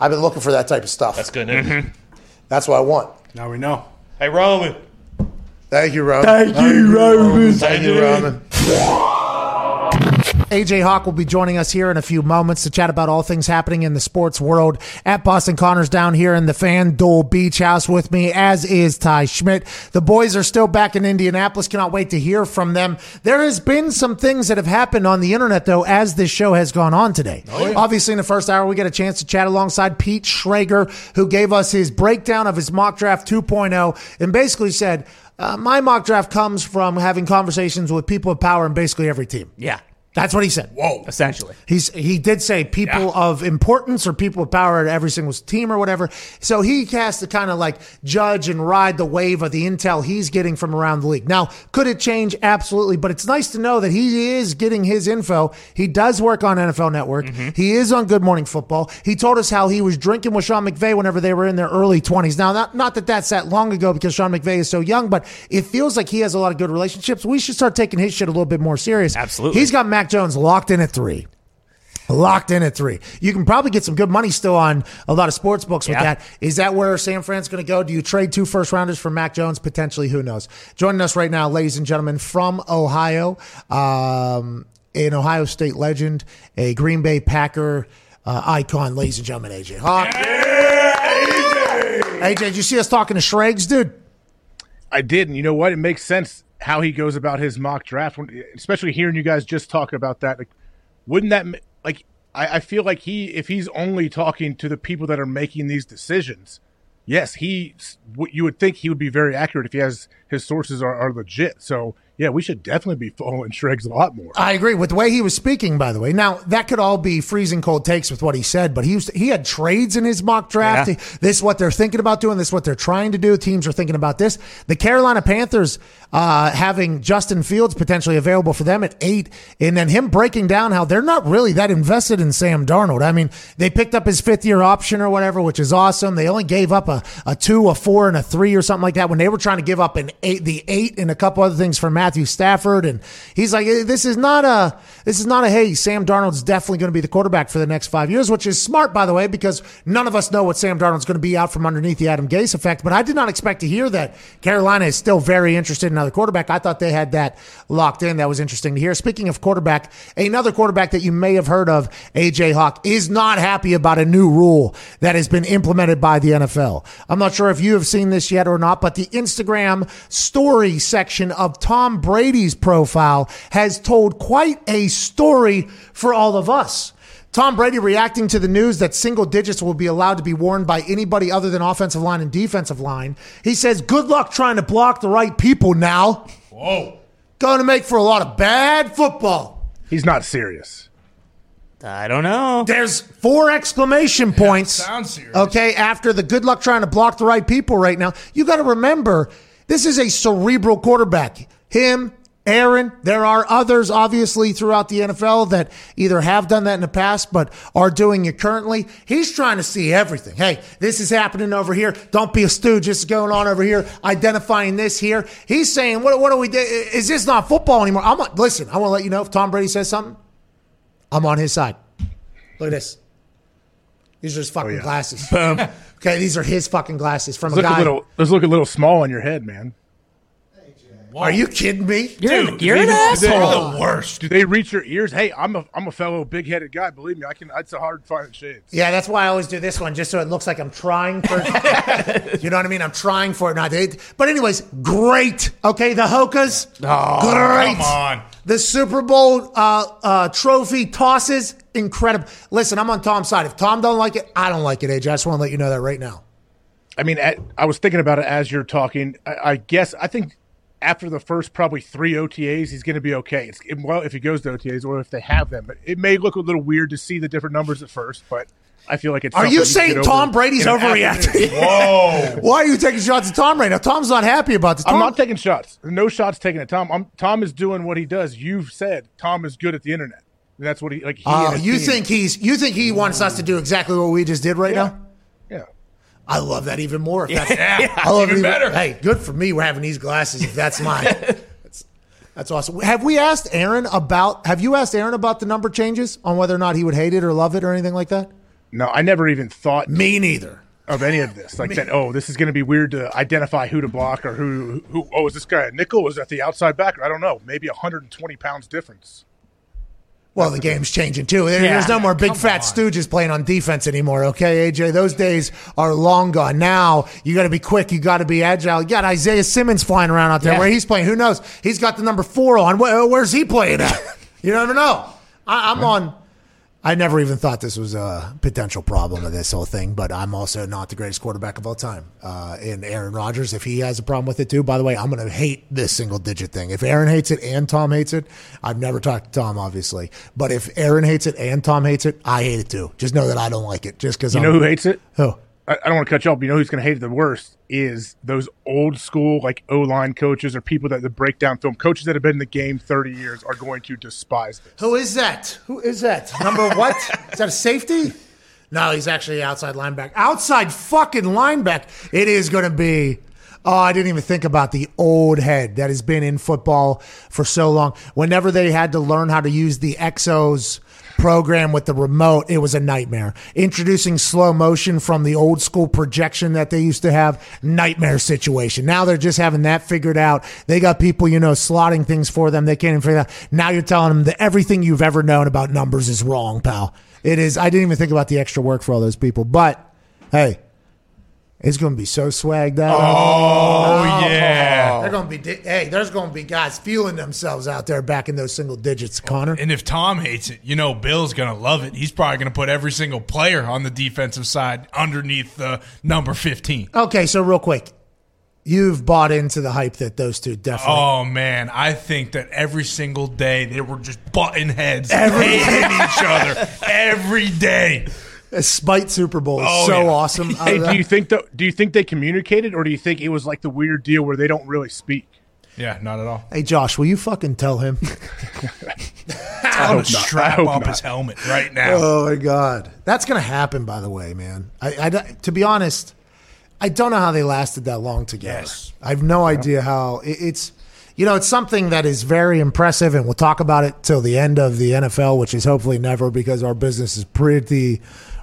I've been looking for that type of stuff. That's good news. Mm-hmm. That's what I want. Now we know. Hey, Roman. Thank you, Roman. Thank you, Roman. Thank you, Roman. AJ Hawk will be joining us here in a few moments to chat about all things happening in the sports world at Boston Connor's down here in the FanDuel Beach House with me, as is Ty Schmidt. The boys are still back in Indianapolis. Cannot wait to hear from them. There has been some things that have happened on the internet, though, as this show has gone on today. Obviously, in the first hour, we get a chance to chat alongside Pete Schrager, who gave us his breakdown of his mock draft 2.0 and basically said, uh, my mock draft comes from having conversations with people of power in basically every team. Yeah. That's what he said. Whoa. Essentially. He's he did say people of importance or people of power at every single team or whatever. So he has to kind of like judge and ride the wave of the intel he's getting from around the league. Now, could it change? Absolutely. But it's nice to know that he is getting his info. He does work on NFL Network. Mm-hmm. He is on Good Morning Football. He told us how he was drinking with Sean McVay whenever they were in their early 20s. Now, not, not that that's that long ago because Sean McVay is so young, but it feels like he has a lot of good relationships. We should start taking his shit a little bit more serious. Absolutely. He's got Mac Jones locked in at three. Locked in at three. You can probably get some good money still on a lot of sports books with Yeah. that. Is that where San Fran's going to go? Do you trade two first rounders for Mac Jones? Potentially, who knows? Joining us right now, ladies and gentlemen, from Ohio, um, an Ohio State legend, a Green Bay Packer uh, icon, ladies and gentlemen, AJ Hawk. AJ, did you see us talking to Schrags, dude? I did, and you know what? It makes sense how he goes about his mock draft, especially hearing you guys just talk about that. Like, wouldn't that like? I, I feel like he, if he's only talking to the people that are making these decisions, yes, he. You would think he would be very accurate if he has his sources are, are legit. So yeah, we should definitely be following Schrags a lot more. I agree with the way he was speaking. By the way, now that could all be freezing cold takes with what he said, but he was, he had trades in his mock draft. Yeah. This is what they're thinking about doing. This is what they're trying to do. Teams are thinking about this. The Carolina Panthers uh, having Justin Fields potentially available for them at eight, and then him breaking down how they're not really that invested in Sam Darnold. I mean, they picked up his fifth year option or whatever, which is awesome. They only gave up a, a two, a four, and a three or something like that when they were trying to give up an eight, the eight, and a couple other things for Matthew Stafford. And he's like, "Eh, this is not a, this is not a, hey, Sam Darnold's definitely going to be the quarterback for the next five years, which is smart, by the way, because none of us know what Sam Darnold's going to be out from underneath the Adam Gase effect. But I did not expect to hear that Carolina is still very interested in another quarterback. I thought they had that locked in. That was interesting to hear. Speaking of quarterback, another quarterback that you may have heard of, AJ Hawk, is not happy about a new rule that has been implemented by the NFL. I'm not sure if you have seen this yet or not, but the Instagram story section of Tom Brady's profile has told quite a story for all of us. Tom Brady reacting to the news that single digits will be allowed to be worn by anybody other than offensive line and defensive line. He says, Good luck trying to block the right people now. Whoa. Going to make for a lot of bad football. He's not serious. I don't know. There's four exclamation points. sounds serious. Okay, after the good luck trying to block the right people right now. You got to remember, this is a cerebral quarterback. Him, Aaron, there are others obviously throughout the NFL that either have done that in the past but are doing it currently. He's trying to see everything. Hey, this is happening over here. Don't be a stooge. This is going on over here. Identifying this here. He's saying, what, what do we do? Is this not football anymore? I'm listen, I want to let you know if Tom Brady says something, I'm on his side. Look at this. These are his fucking oh, yeah. glasses. Boom. okay, these are his fucking glasses from Those a look a guy. little. Those look a little small on your head, man. Are you kidding me? You're, Dude, you're an They're the worst. Do they reach your ears? Hey, I'm a I'm a fellow big headed guy. Believe me, I can. It's a hard to find shades. Yeah, that's why I always do this one, just so it looks like I'm trying for. you know what I mean? I'm trying for it, not it. But anyways, great. Okay, the Hokas, Oh, great. Come on. The Super Bowl uh, uh, trophy tosses, incredible. Listen, I'm on Tom's side. If Tom don't like it, I don't like it. AJ, I just want to let you know that right now. I mean, at, I was thinking about it as you're talking. I, I guess I think after the first probably three OTAs, he's going to be okay. It's, well, if he goes to OTAs or if they have them, but it may look a little weird to see the different numbers at first. But I feel like it's. Are you saying Tom over Brady's overreacting? Whoa. Why are you taking shots at Tom right now? Tom's not happy about this. I'm not taking shots. No shots taken at Tom. I'm, Tom is doing what he does. You've said Tom is good at the internet. And that's what he like. He ah, his you team- think he's you think he wants us to do exactly what we just did right Yeah. now? Yeah. I love that even more. If that's, Yeah, I love it even better. Hey, good for me. We're having these glasses. If that's mine, that's, that's awesome. Have we asked Aaron about? Have you asked Aaron about the number changes on whether or not he would hate it or love it or anything like that? No, I never even thought Me neither. of any of this. Like that. Oh, this is going to be weird to identify who to block or who. Who? Oh, is this guy a nickel? Is that the outside backer? I don't know. Maybe 120 pounds difference. Well, the game's changing too. There- There's no more big fat stooges playing on defense anymore. Okay, AJ, those days are long gone. Now you got to be quick. You got to be agile. You got Isaiah Simmons flying around out there. Yeah. Where he's playing, who knows? He's got the number four on. Where, where's he playing at? you never know. I, I'm on. I never even thought this was a potential problem of this whole thing, but I'm also not the greatest quarterback of all time. Uh, and Aaron Rodgers, if he has a problem with it too, by the way, I'm going to hate this single digit thing. If Aaron hates it and Tom hates it, I've never talked to Tom, obviously, but if Aaron hates it and Tom hates it, I hate it too. Just know that I don't like it. Just because You know who hates it? Who? I, I don't want to cut you off, you know who's going to hate it the worst is those old school like O line coaches or people that the breakdown film coaches that have been in the game 30 years are going to despise this. Who is that? Who is that? Number what? is that a safety? No, he's actually outside linebacker. Outside fucking linebacker. It is going to be. Oh, I didn't even think about the old head that has been in football for so long. Whenever they had to learn how to use the XOS program with the remote, it was a nightmare. Introducing slow motion from the old school projection that they used to have, nightmare situation. Now they're just having that figured out. They got people, you know, slotting things for them. They can't even figure it out. Now you're telling them that everything you've ever known about numbers is wrong, pal. It is. I didn't even think about the extra work for all those people. But hey, it's going to be so swagged out. Oh, oh yeah. They're oh. going to be. di- Hey, there's going to be guys feeling themselves out there back in those single digits, Connor. And if Tom hates it, you know Bill's going to love it. He's probably going to put every single player on the defensive side underneath the number 15. Okay, so real quick, you've bought into the hype that those two definitely. Oh man, I think that every single day they were just butting heads, hating each other every day. Spite Super Bowl is Oh, so yeah. awesome. Hey, do you think the, do you think they communicated, or do you think it was like the weird deal where they don't really speak? Yeah, not at all. hey, Josh, will you fucking tell him? Tell him to strap hope up not. his helmet right now. Oh my god, that's gonna happen. By the way, man. I, I to be honest, I don't know how they lasted that long together. Yes. I have no idea how it, it's. You know, it's something that is very impressive, and we'll talk about it till the end of the NFL, which is hopefully never because our business is pretty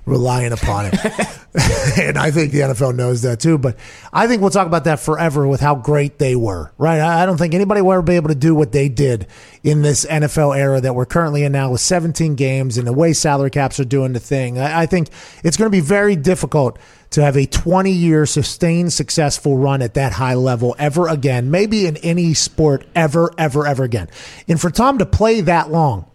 reliant upon it. and I think the NFL knows that too. But I think we'll talk about that forever with how great they were, right? I I don't think anybody will ever be able to do what they did in this NFL era that we're currently in now with 17 games and the way salary caps are doing the thing. I, I think it's going to be very difficult to have a 20 year sustained successful run at that high level ever again, maybe in any sport ever, ever, ever again. And for Tom to play that long,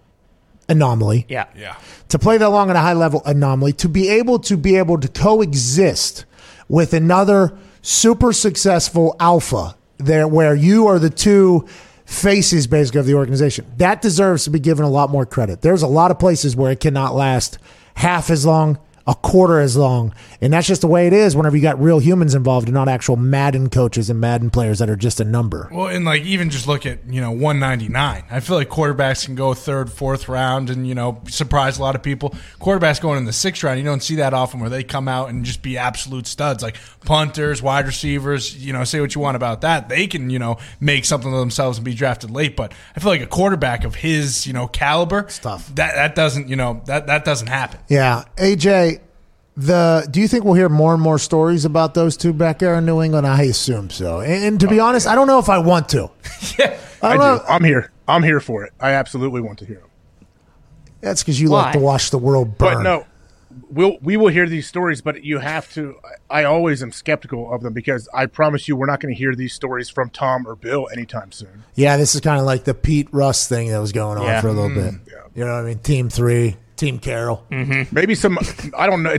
anomaly, Yeah. Yeah. To play that long at a high level anomaly, to be able to be able to coexist with another super successful alpha there where you are the two faces basically of the organization. That deserves to be given a lot more credit. There's a lot of places where it cannot last half as long, a quarter as long. And that's just the way it is whenever you got real humans involved and not actual Madden coaches and Madden players that are just a number. Well, and like even just look at you know 199. I feel like quarterbacks can go third, fourth round, and you know surprise a lot of people. Quarterbacks going in the sixth round, you don't see that often where they come out and just be absolute studs. Like punters, wide receivers, you know, say what you want about that. They can you know make something of themselves and be drafted late. But I feel like a quarterback of his you know caliber, stuff That that doesn't you know that that doesn't happen. Yeah, AJ. The do you think we'll hear more and more stories about those two back there in New England? I assume so. And, and to be oh, honest, I don't know if I want to. yeah. I I don't know. I'm here. I'm here for it. I absolutely want to hear them. That's because you like to watch the world burn. But no, we'll we will hear these stories. But you have to. I I always am skeptical of them because I promise you, we're not going to hear these stories from Tom or Bill anytime soon. Yeah, this is kind of like the Pete Russ thing that was going on Yeah. for a little mm-hmm. bit. Yeah. You know what I mean? Team three, Team Carroll. Mm-hmm. Maybe some. I don't know.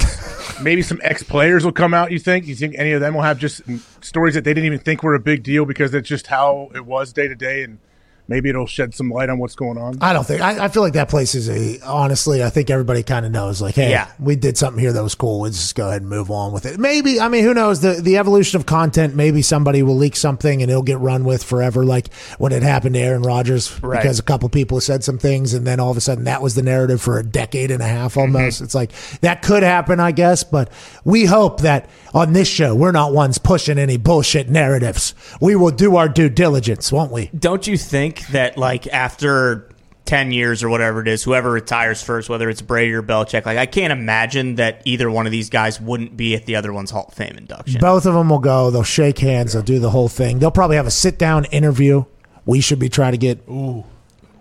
Maybe some ex players will come out. You think? You think any of them will have just stories that they didn't even think were a big deal because it's just how it was day to day, and maybe it'll shed some light on what's going on. I don't think. I, I feel like that place is a. Honestly, I think everybody kind of knows. Like, hey, Yeah. we did something here that was cool. Let's just go ahead and move on with it. Maybe. I mean, who knows? The the evolution of content. Maybe somebody will leak something and it'll get run with forever. Like when it happened to Aaron Rodgers, Right. because a couple people said some things, and then all of a sudden that was the narrative for a decade and a half mm-hmm. almost. It's like that could happen, I guess. But we hope that on this show we're not ones pushing any bullshit narratives. We will do our due diligence, won't we? Don't you think that like after ten years or whatever it is, whoever retires first, whether it's Brady or Belichick, like I can't imagine that either one of these guys wouldn't be at the other one's Hall of Fame induction. Both of them will go. They'll shake hands. They'll do the whole thing. They'll probably have a sit down interview. We should be trying to get. Ooh.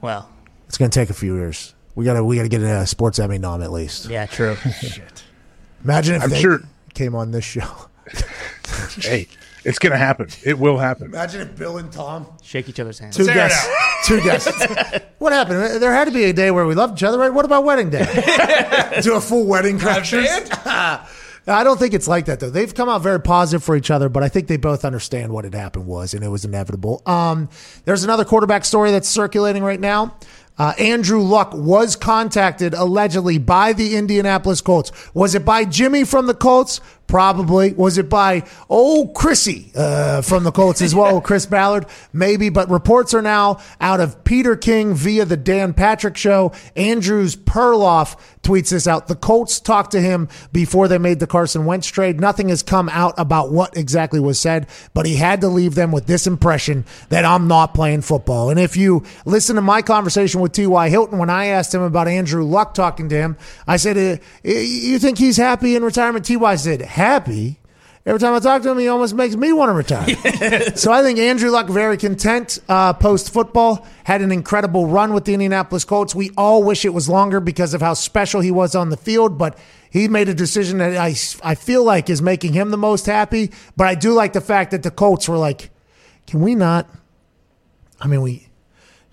well, It's going to take a few years. We got to. We got to get a sports Emmy nom at least. yeah, true. Shit. Imagine if I'm they sure- came on this show. hey, it's going to happen. It will happen. Imagine if Bill and Tom, Shake each other's hands. two Tear guests, two guests. what happened? There had to be a day where we loved each other, right? What about wedding day? do a full wedding crashers. I don't think it's like that though. They've come out very positive for each other, but I think they both understand what had happened was, and it was inevitable. Um, there's another quarterback story that's circulating right now. Uh, Andrew Luck was contacted allegedly by the Indianapolis Colts. Was it by Jimmy from the Colts? Probably. Was it by old Chrissy uh, from the Colts as well, Chris Ballard? Maybe. But reports are now out of Peter King via the Dan Patrick Show. Andrews Perloff tweets this out. The Colts talked to him before they made the Carson Wentz trade. Nothing has come out about what exactly was said, but he had to leave them with this impression that I'm not playing football. And if you listen to my conversation with T.Y. Hilton, when I asked him about Andrew Luck talking to him, I said, uh, You think he's happy in retirement? T.Y. said, Happy? Every time I talk to him, he almost makes me want to retire. so I think Andrew Luck very content uh, post football. Had an incredible run with the Indianapolis Colts. We all wish it was longer because of how special he was on the field, but he made a decision that I I feel like is making him the most happy. But I do like the fact that the Colts were like, can we not? I mean, we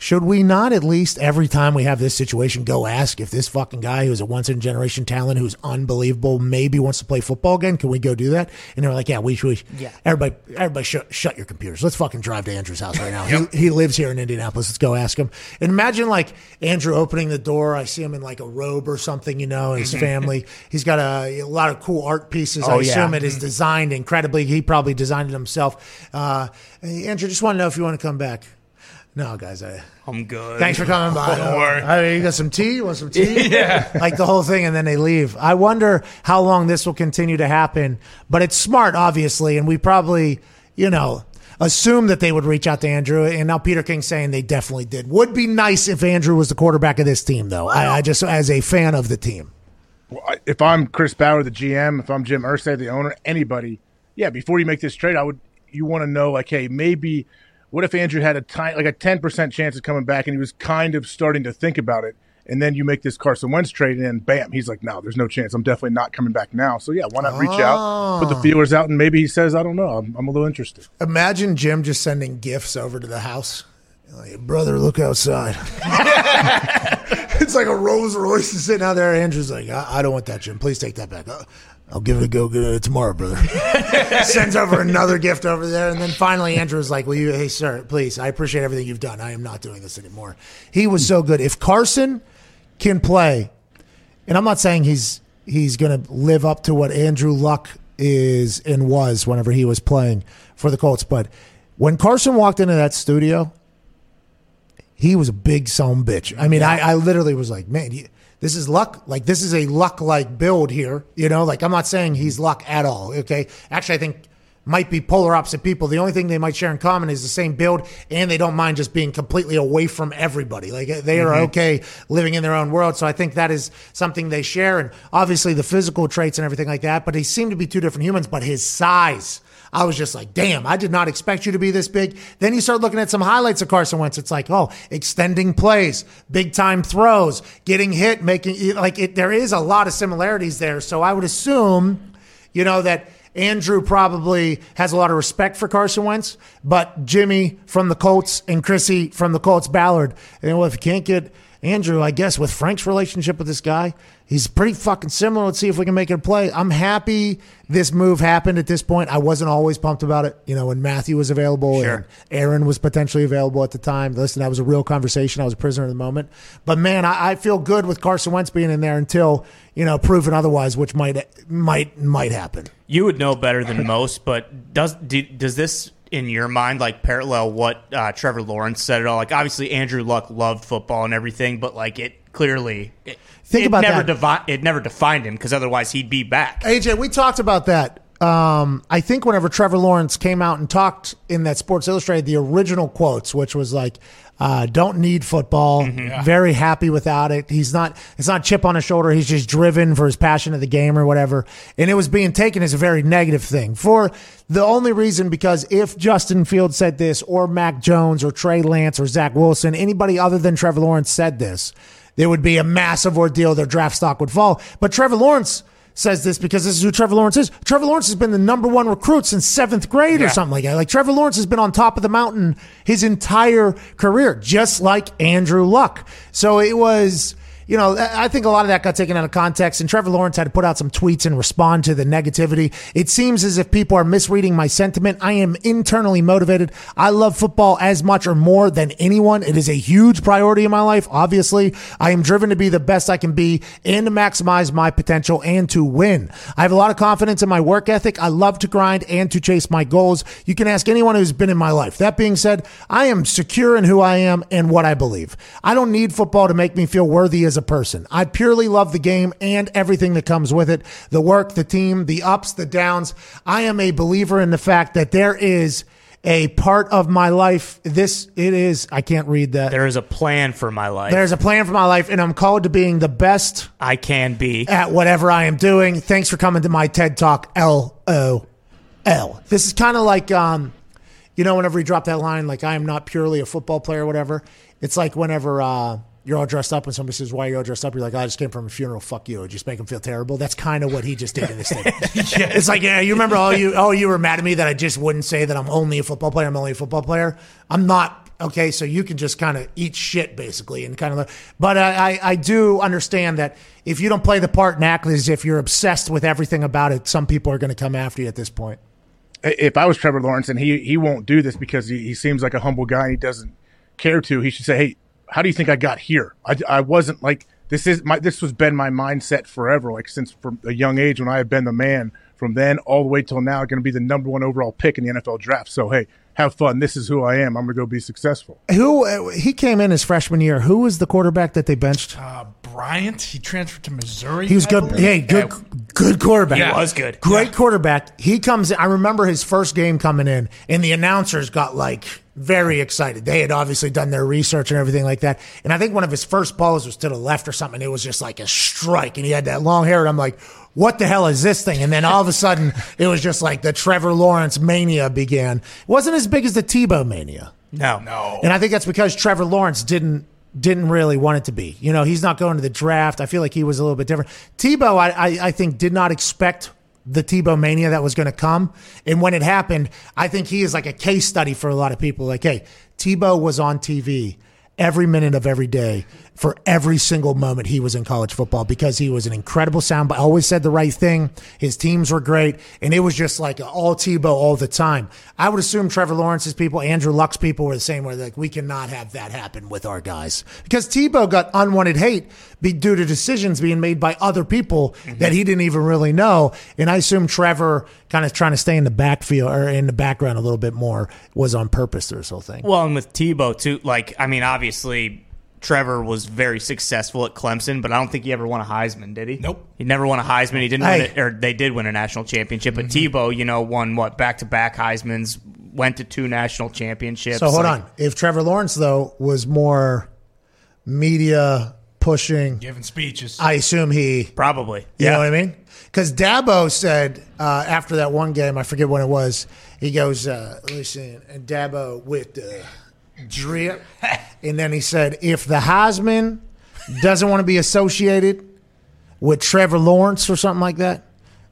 should we not at least every time we have this situation go ask if this fucking guy who's a once in a generation talent who's unbelievable maybe wants to play football again? Can we go do that? And they're like, yeah, we should. Yeah. Everybody, everybody, shut, shut your computers. Let's fucking drive to Andrew's house right now. he, he lives here in Indianapolis. Let's go ask him. And imagine like Andrew opening the door. I see him in like a robe or something, you know, his family. He's got a, a lot of cool art pieces. I Oh, yeah. assume it is designed incredibly. He probably designed it himself. Uh, Andrew, just want to know if you want to come back. No, guys, I. I'm good. Thanks for coming by. Don't worry. I mean, you got some tea? You want some tea? yeah. Like the whole thing, and then they leave. I wonder how long this will continue to happen. But it's smart, obviously, and we probably, you know, assume that they would reach out to Andrew. And now Peter King's saying they definitely did. Would be nice if Andrew was the quarterback of this team, though. I, I just, as a fan of the team. if I'm Chris Bauer, the GM, if I'm Jim Irsay, the owner, anybody, yeah, before you make this trade, I would you want to know like, hey, maybe what if Andrew had a tiny like a ten percent chance of coming back and he was kind of starting to think about it, and then you make this Carson Wentz trade and then bam, he's like, no, there's no chance. I'm definitely not coming back now. So yeah, why not reach out, put the feelers out, and maybe he says, I don't know, I'm, I'm a little interested. Imagine Jim just sending gifts over to the house. Like, brother, look outside. it's like a Rolls Royce sitting out there. Andrew's like, I, I don't want that, Jim. Please take that back. "Uh, I'll give it a go get it tomorrow, brother. Sends over another gift over there. And then finally, Andrew's like, Will you, hey, sir, please, I appreciate everything you've done. I am not doing this anymore. He was so good. If Carson can play, and I'm not saying he's he's going to live up to what Andrew Luck is and was whenever he was playing for the Colts, but when Carson walked into that studio, he was a big son bitch. I mean, I, I literally was like, man, this is luck. Like this is a luck like build here. You know, like I'm not saying he's mm-hmm. luck at all. Okay, actually, I think might be polar opposite people. The only thing they might share in common is the same build, and they don't mind just being completely away from everybody. Like they are mm-hmm. okay living in their own world. So I think that is something they share, and obviously the physical traits and everything like that. But they seem to be two different humans. But his size. I was just like, damn, I did not expect you to be this big. Then you start looking at some highlights of Carson Wentz. It's like, oh, extending plays, big time throws, getting hit, making like it. There is a lot of similarities there. So I would assume, you know, that Andrew probably has a lot of respect for Carson Wentz, but Jimmy from the Colts and Chrissy from the Colts Ballard, you know, if you can't get Andrew, I guess with Frank's relationship with this guy, he's pretty fucking similar. Let's see if we can make it a play. I'm happy this move happened at this point. I wasn't always pumped about it. You know, when Matthew was available and Aaron was potentially available at the time. Listen, that was a real conversation. I was a prisoner in the moment. But man, I, I feel good with Carson Wentz being in there until, you know, proven otherwise, which might might might happen. You would know better than most, but does do, does this in your mind like parallel what uh, Trevor Lawrence said at all? Like obviously Andrew Luck loved football and everything, but like it clearly it, Think it about never that. devi- it never defined him because otherwise he'd be back. AJ, we talked about that. Um, I think whenever Trevor Lawrence came out and talked in that Sports Illustrated, the original quotes, which was like, uh, "Don't need football. Very happy without it. He's not. It's not chip on his shoulder. He's just driven for his passion of the game or whatever." And it was being taken as a very negative thing for the only reason because if Justin Fields said this, or Mac Jones, or Trey Lance, or Zach Wilson, anybody other than Trevor Lawrence said this, there would be a massive ordeal. Their draft stock would fall. But Trevor Lawrence says this because this is who Trevor Lawrence is. Trevor Lawrence has been the number one recruit since seventh grade or something like that. Like Trevor Lawrence has been on top of the mountain his entire career, just like Andrew Luck. So it was. You know, I think a lot of that got taken out of context, and Trevor Lawrence had to put out some tweets and respond to the negativity. It seems as if people are misreading my sentiment. I am internally motivated. I love football as much or more than anyone. It is a huge priority in my life. Obviously, I am driven to be the best I can be and to maximize my potential and to win. I have a lot of confidence in my work ethic. I love to grind and to chase my goals. You can ask anyone who's been in my life. That being said, I am secure in who I am and what I believe. I don't need football to make me feel worthy as a person. I purely love the game and everything that comes with it the work, the team, the ups, the downs. I am a believer in the fact that there is a part of my life. This, it is, I can't read that. There is a plan for my life. There's a plan for my life, and I'm called to being the best I can be. at whatever I am doing. Thanks for coming to my TED Talk. L O L. This is kind of like, um, you know, whenever you drop that line, like I am not purely a football player or whatever. It's like whenever uh, you're all dressed up and somebody says, "Why are you all dressed up?" You're like, "I just came from a funeral. Fuck you." Just make him feel terrible. That's kind of what he just did in this thing. It's like, yeah, you remember all you, oh, you were mad at me that I just wouldn't say that I'm only a football player. I'm only a football player. I'm not Okay, so you can just kind of eat shit basically and kind of. But I, I, I do understand that if you don't play the part and act as if you're obsessed with everything about it, some people are going to come after you at this point. if I was Trevor Lawrence and he he won't do this because he, he seems like a humble guy and he doesn't care to, he should say, "Hey, how do you think I got here? I, I wasn't like this is my this was been my mindset forever, like since from a young age when I have been the man. From then all the way till now, going to be the number one overall pick in the NFL draft. So hey, have fun. This is who I am. I'm going to go be successful. Who uh, he came in his freshman year? Who was the quarterback that they benched? Uh, Bryant, he transferred to Missouri. He was I good. believe. Hey, good, good quarterback. Yeah. He was good. Great quarterback. He comes in. I remember his first game coming in, and the announcers got like very excited. They had obviously done their research and everything like that. And I think one of his first balls was to the left or something. It was just like a strike, and he had that long hair. And I'm like, what the hell is this thing? And then all of a sudden, it was just like the Trevor Lawrence mania began. It wasn't as big as the Tebow mania. No. No. And I think that's because Trevor Lawrence didn't didn't really want it to be. You know, he's not going to the draft. I feel like he was a little bit different. Tebow, I, I, I think, did not expect the Tebow mania that was going to come. And when it happened, I think he is like a case study for a lot of people. Like, hey, Tebow was on TV every minute of every day for every single moment he was in college football because he was an incredible sound, but always said the right thing. His teams were great, and it was just like all Tebow all the time. I would assume Trevor Lawrence's people, Andrew Luck's people were the same way. Like, we cannot have that happen with our guys because Tebow got unwanted hate be, due to decisions being made by other people mm-hmm. that he didn't even really know. And I assume Trevor kind of trying to stay in the backfield or in the background a little bit more was on purpose through this whole thing. Well, and with Tebow too, like I mean, obviously Trevor was very successful at Clemson, but I don't think he ever won a Heisman, did he? Nope. He never won a Heisman. He didn't Hey. win it, or they did win a national championship. But mm-hmm. Tebow, you know, won what back to back Heisman's, went to two national championships. So hold Like, on. If Trevor Lawrence though was more media pushing, Giving speeches. I assume he. probably. You yeah. know what I mean? Because Dabo said uh, after that one game, I forget when it was. He goes, uh, "Listen, and Dabo with the drip," and then he said, "If the Heisman doesn't want to be associated with Trevor Lawrence or something like that."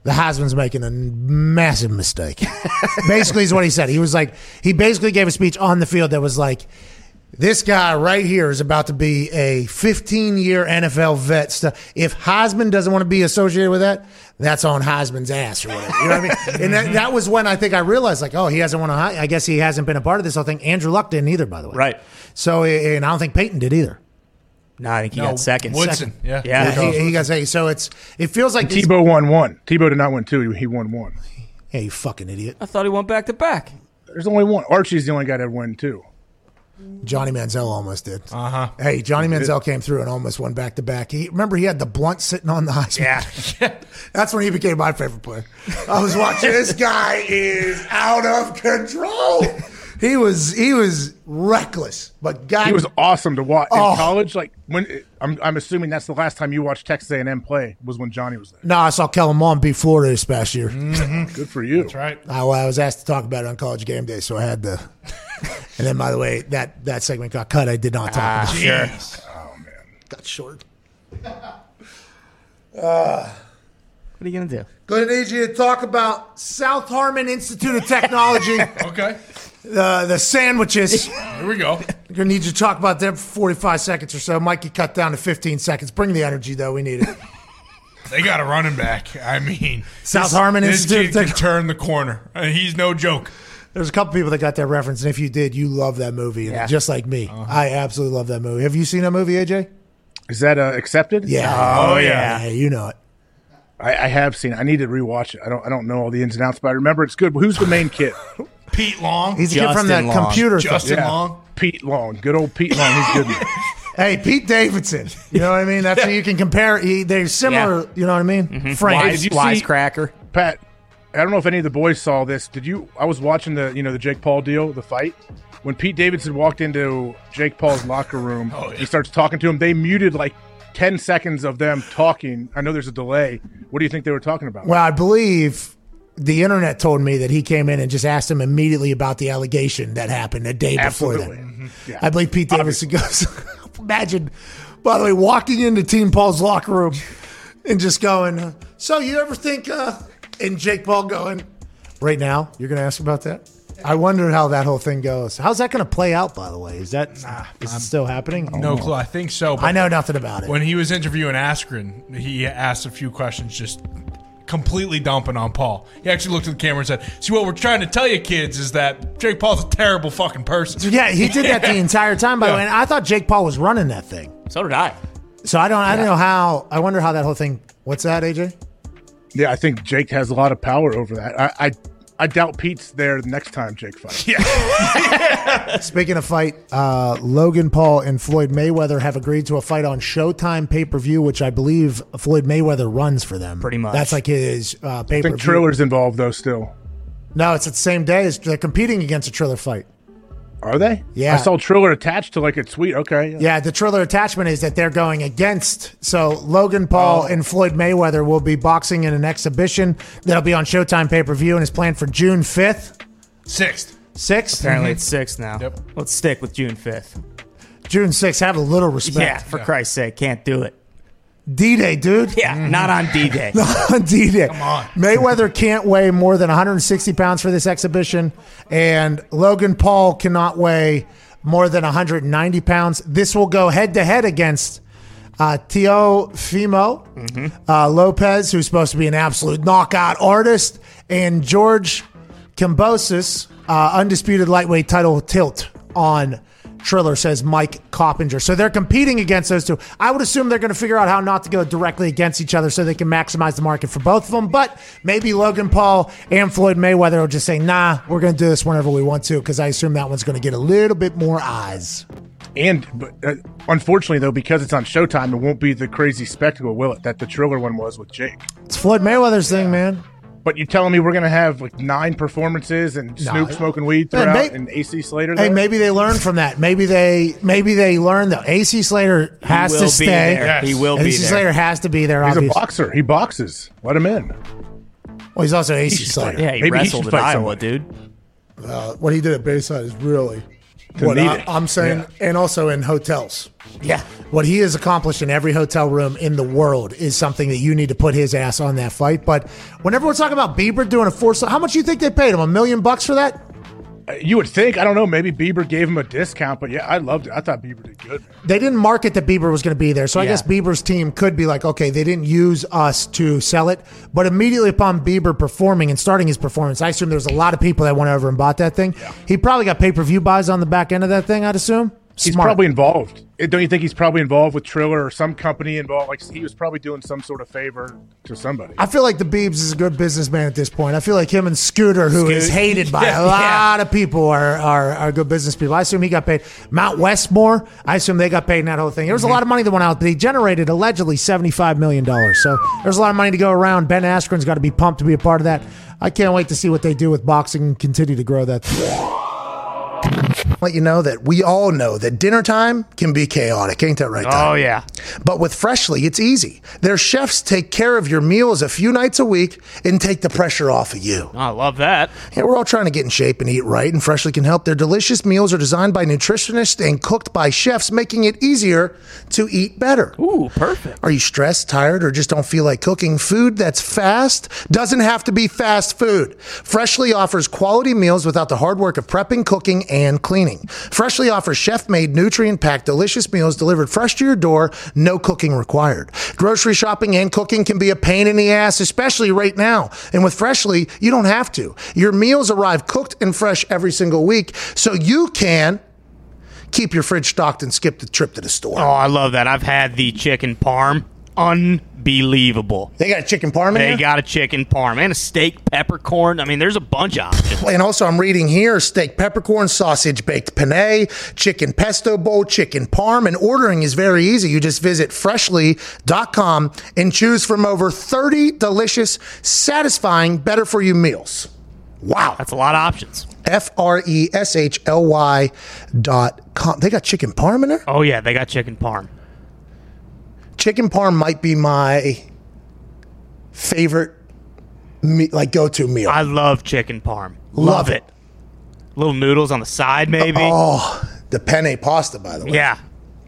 The Heisman's making a massive mistake. basically, is what he said. He was like, he basically gave a speech on the field that was like, this guy right here is about to be a 15 year NFL vet. Stuff. If Heisman doesn't want to be associated with that, that's on Heisman's ass or whatever. You know what I mean? And that, that was when I think I realized, like, oh, he hasn't won a. Hei- I guess he hasn't been a part of this whole thing. Andrew Luck didn't either, by the way. Right. So, and I don't think Peyton did either. No, I think he No, got second. Woodson. Second. Yeah. Yeah. he, he got say so. It's it feels like these- Tebow won one. Tebow did not win two. He won one. Hey, you fucking idiot! I thought he went back to back. There's only one. Archie's the only guy that won two. Johnny Manziel almost did. Uh Uh-huh. huh. Hey, Johnny Manziel came through and almost won back to back. He remember he had the blunt sitting on the Heisman. Yeah. That's when he became my favorite player. I was watching. this guy is out of control. He was he was reckless, but God, He was awesome to watch in Oh. college. Like when I'm, I'm assuming that's the last time you watched Texas A&M play was when Johnny was there. No, I saw Kellen Mond beat Florida this past year. Mm-hmm. Good for you. That's right. I, I was asked to talk about it on College Game Day, so I had to. and then, by the way, that that segment got cut. I did not talk about it. Ah, Jeez. Oh, got short. Uh, what are you gonna do? Going to need you to talk about South Harmon Institute of Technology, Okay. The the sandwiches. Here we go. Gonna need you to talk about them for 45 seconds or so. Mikey cut down to 15 seconds. Bring the energy though. We need it. They got a running back. I mean, South this- Harmon this Institute kid can turn the corner. Uh, he's no joke. There's a couple people that got that reference, and if you did, you love that movie, Yeah. just like me. I absolutely love that movie. Have you seen that movie, AJ? Is that uh, accepted? Yeah. Oh, yeah. you know it. I, I have seen. it. I need to rewatch it. I don't. I don't know all the ins and outs, but I remember it's good. Who's the main kid? Pete Long. He's a kid from that Long. computer. thing. Justin Yeah. Long. Pete Long. Good old Pete Long. He's good. Hey, Pete Davidson. You know what I mean? That's what you can compare. He, they're similar. Yeah. You know what I mean? Mm-hmm. Frank. Wise- Did you see- Wisecracker. Pat, I don't know if any of the boys saw this. Did you? I was watching the you know the Jake Paul deal, the fight. When Pete Davidson walked into Jake Paul's locker room, oh, he starts talking to him. They muted like ten seconds of them talking. I know there's a delay. What do you think they were talking about? Well, I believe the internet told me that he came in and just asked him immediately about the allegation that happened a day before that. Yeah. I believe Pete Davidson goes. imagine, by the way, walking into Team Paul's locker room and just going, "So you ever think?" Uh, and Jake Paul going, "Right now, you're going to ask about that." I wonder how that whole thing goes. How's that going to play out? By the way, is that is it still happening? No Oh. clue. I think so. But I know nothing about it. When he was interviewing Askren, he asked a few questions, just completely dumping on Paul. He actually looked at the camera and said, "See, what we're trying to tell you, kids, is that Jake Paul's a terrible fucking person." yeah, he did that the entire time. By the way, and I thought Jake Paul was running that thing. So did I. So I don't. I don't know how. I wonder how that whole thing. What's that, AJ? Yeah, I think Jake has a lot of power over that. I I, I doubt Pete's there the next time Jake fights. Yeah. Speaking of fight, uh, Logan Paul and Floyd Mayweather have agreed to a fight on Showtime pay per view, which I believe Floyd Mayweather runs for them. Pretty much. That's like his uh, pay I think view. Triller's involved though. Still, No, it's the same day. As, they're competing against a Triller fight. Are they? Yeah. I saw Triller attached to like a tweet. Okay, yeah. Yeah, the Triller attachment is that they're going against. So Logan Paul oh. and Floyd Mayweather will be boxing in an exhibition that'll be on Showtime pay per view and is planned for June fifth, Sixth. sixth, Apparently mm-hmm. it's 6th now. Yep. Let's stick with June 5th. June sixth. Have a little respect. Yeah, for Christ's sake, can't do it. D Day, dude. Yeah, not on D Day. not on D-Day. Come on. Mayweather can't weigh more than 160 pounds for this exhibition, and Logan Paul cannot weigh more than 190 pounds. This will go head to head against uh, Teofimo uh, Lopez, who's supposed to be an absolute knockout artist, and George Kambosos, uh, undisputed lightweight title tilt on Triller, says Mike Coppinger. So they're competing against those two. I would assume they're going to figure out how not to go directly against each other so they can maximize the market for both of them. But maybe Logan Paul and Floyd Mayweather will just say, nah, we're going to do this whenever we want to, because I assume that one's going to get a little bit more eyes. And but, uh, unfortunately, though, because it's on Showtime, it won't be the crazy spectacle, will it? That the Triller one was with Jake. It's Floyd Mayweather's thing, man. But you're telling me we're gonna have like nine performances and Snoop smoking weed Man, throughout, may- and AC Slater. Hey, there? maybe they learn from that. Maybe they maybe they learn that AC Slater has will to be stay. there. He will be AC there. Slater has to be there. He's a obviously. boxer. He boxes. Let him in. Well, he's also AC should Slater. Yeah, he Maybe he wrestled should in fight Iowa, somebody. dude. Uh, what he did at Bayside is really what I, I'm saying, Yeah. and also in hotels. Yeah. What he has accomplished in every hotel room in the world is something that you need to put his ass on that fight. But whenever we're talking about Bieber doing a four, how much do you think they paid him? A million bucks for that? You would think. I don't know. Maybe Bieber gave him a discount, but yeah, I loved it. I thought Bieber did good. They didn't market that Bieber was going to be there, so I guess Bieber's team could be like, okay, they didn't use us to sell it, but immediately upon Bieber performing and starting his performance, I assume there was a lot of people that went over and bought that thing. He probably got pay per view buys on the back end of that thing. I'd assume. He's Smart. probably involved. Uh, Don't you think he's probably involved with Triller or some company involved? Like he was probably doing some sort of favor to somebody. I feel like the Biebs is a good businessman at this point. I feel like him and Scooter, who is Scoot. hated by Yeah, a lot of people, are, are are good business people. I assume he got paid. Mount Westmore, I assume they got paid in that whole thing. There was a lot of money that went out, but he generated allegedly seventy five million dollars. So there's a lot of money to go around. Ben Askren's got to be pumped to be a part of that. I can't wait to see what they do with boxing and continue to grow that. Let you know that we all know that dinner time can be chaotic, ain't that right? Oh, yeah. But with Freshly, it's easy. Their chefs take care of your meals a few nights a week and take the pressure off of you. I love that. Yeah, we're all trying to get in shape and eat right, and Freshly can help. Their delicious meals are designed by nutritionists and cooked by chefs, making it easier to eat better. Ooh, perfect. Are you stressed, tired, or just don't feel like cooking? Food that's fast doesn't have to be fast food. Freshly offers quality meals without the hard work of prepping, cooking, and cleaning. Freshly offers chef made, nutrient packed, delicious meals delivered fresh to your door, no cooking required. Grocery shopping and cooking can be a pain in the ass, especially right now. And with Freshly, you don't have to. Your meals arrive cooked and fresh every single week, so you can keep your fridge stocked and skip the trip to the store. Oh, I love that. I've had the chicken parm. Unbelievable. They got a chicken parm They there? got a chicken parm and a steak peppercorn. I mean, there's a bunch of options. And also, I'm reading here steak peppercorn, sausage baked penne, chicken pesto bowl, chicken parm. And ordering is very easy. You just visit freshly.com and choose from over 30 delicious, satisfying, better for you meals. Wow. That's a lot of options. F R E S H L Y dot com. They got chicken parm in there? Oh, yeah, they got chicken parm. Chicken parm might be my favorite, me, like, go to meal. I love chicken parm. Love Love, it. Little noodles on the side, maybe. oh, the penne pasta, by the way. yeah.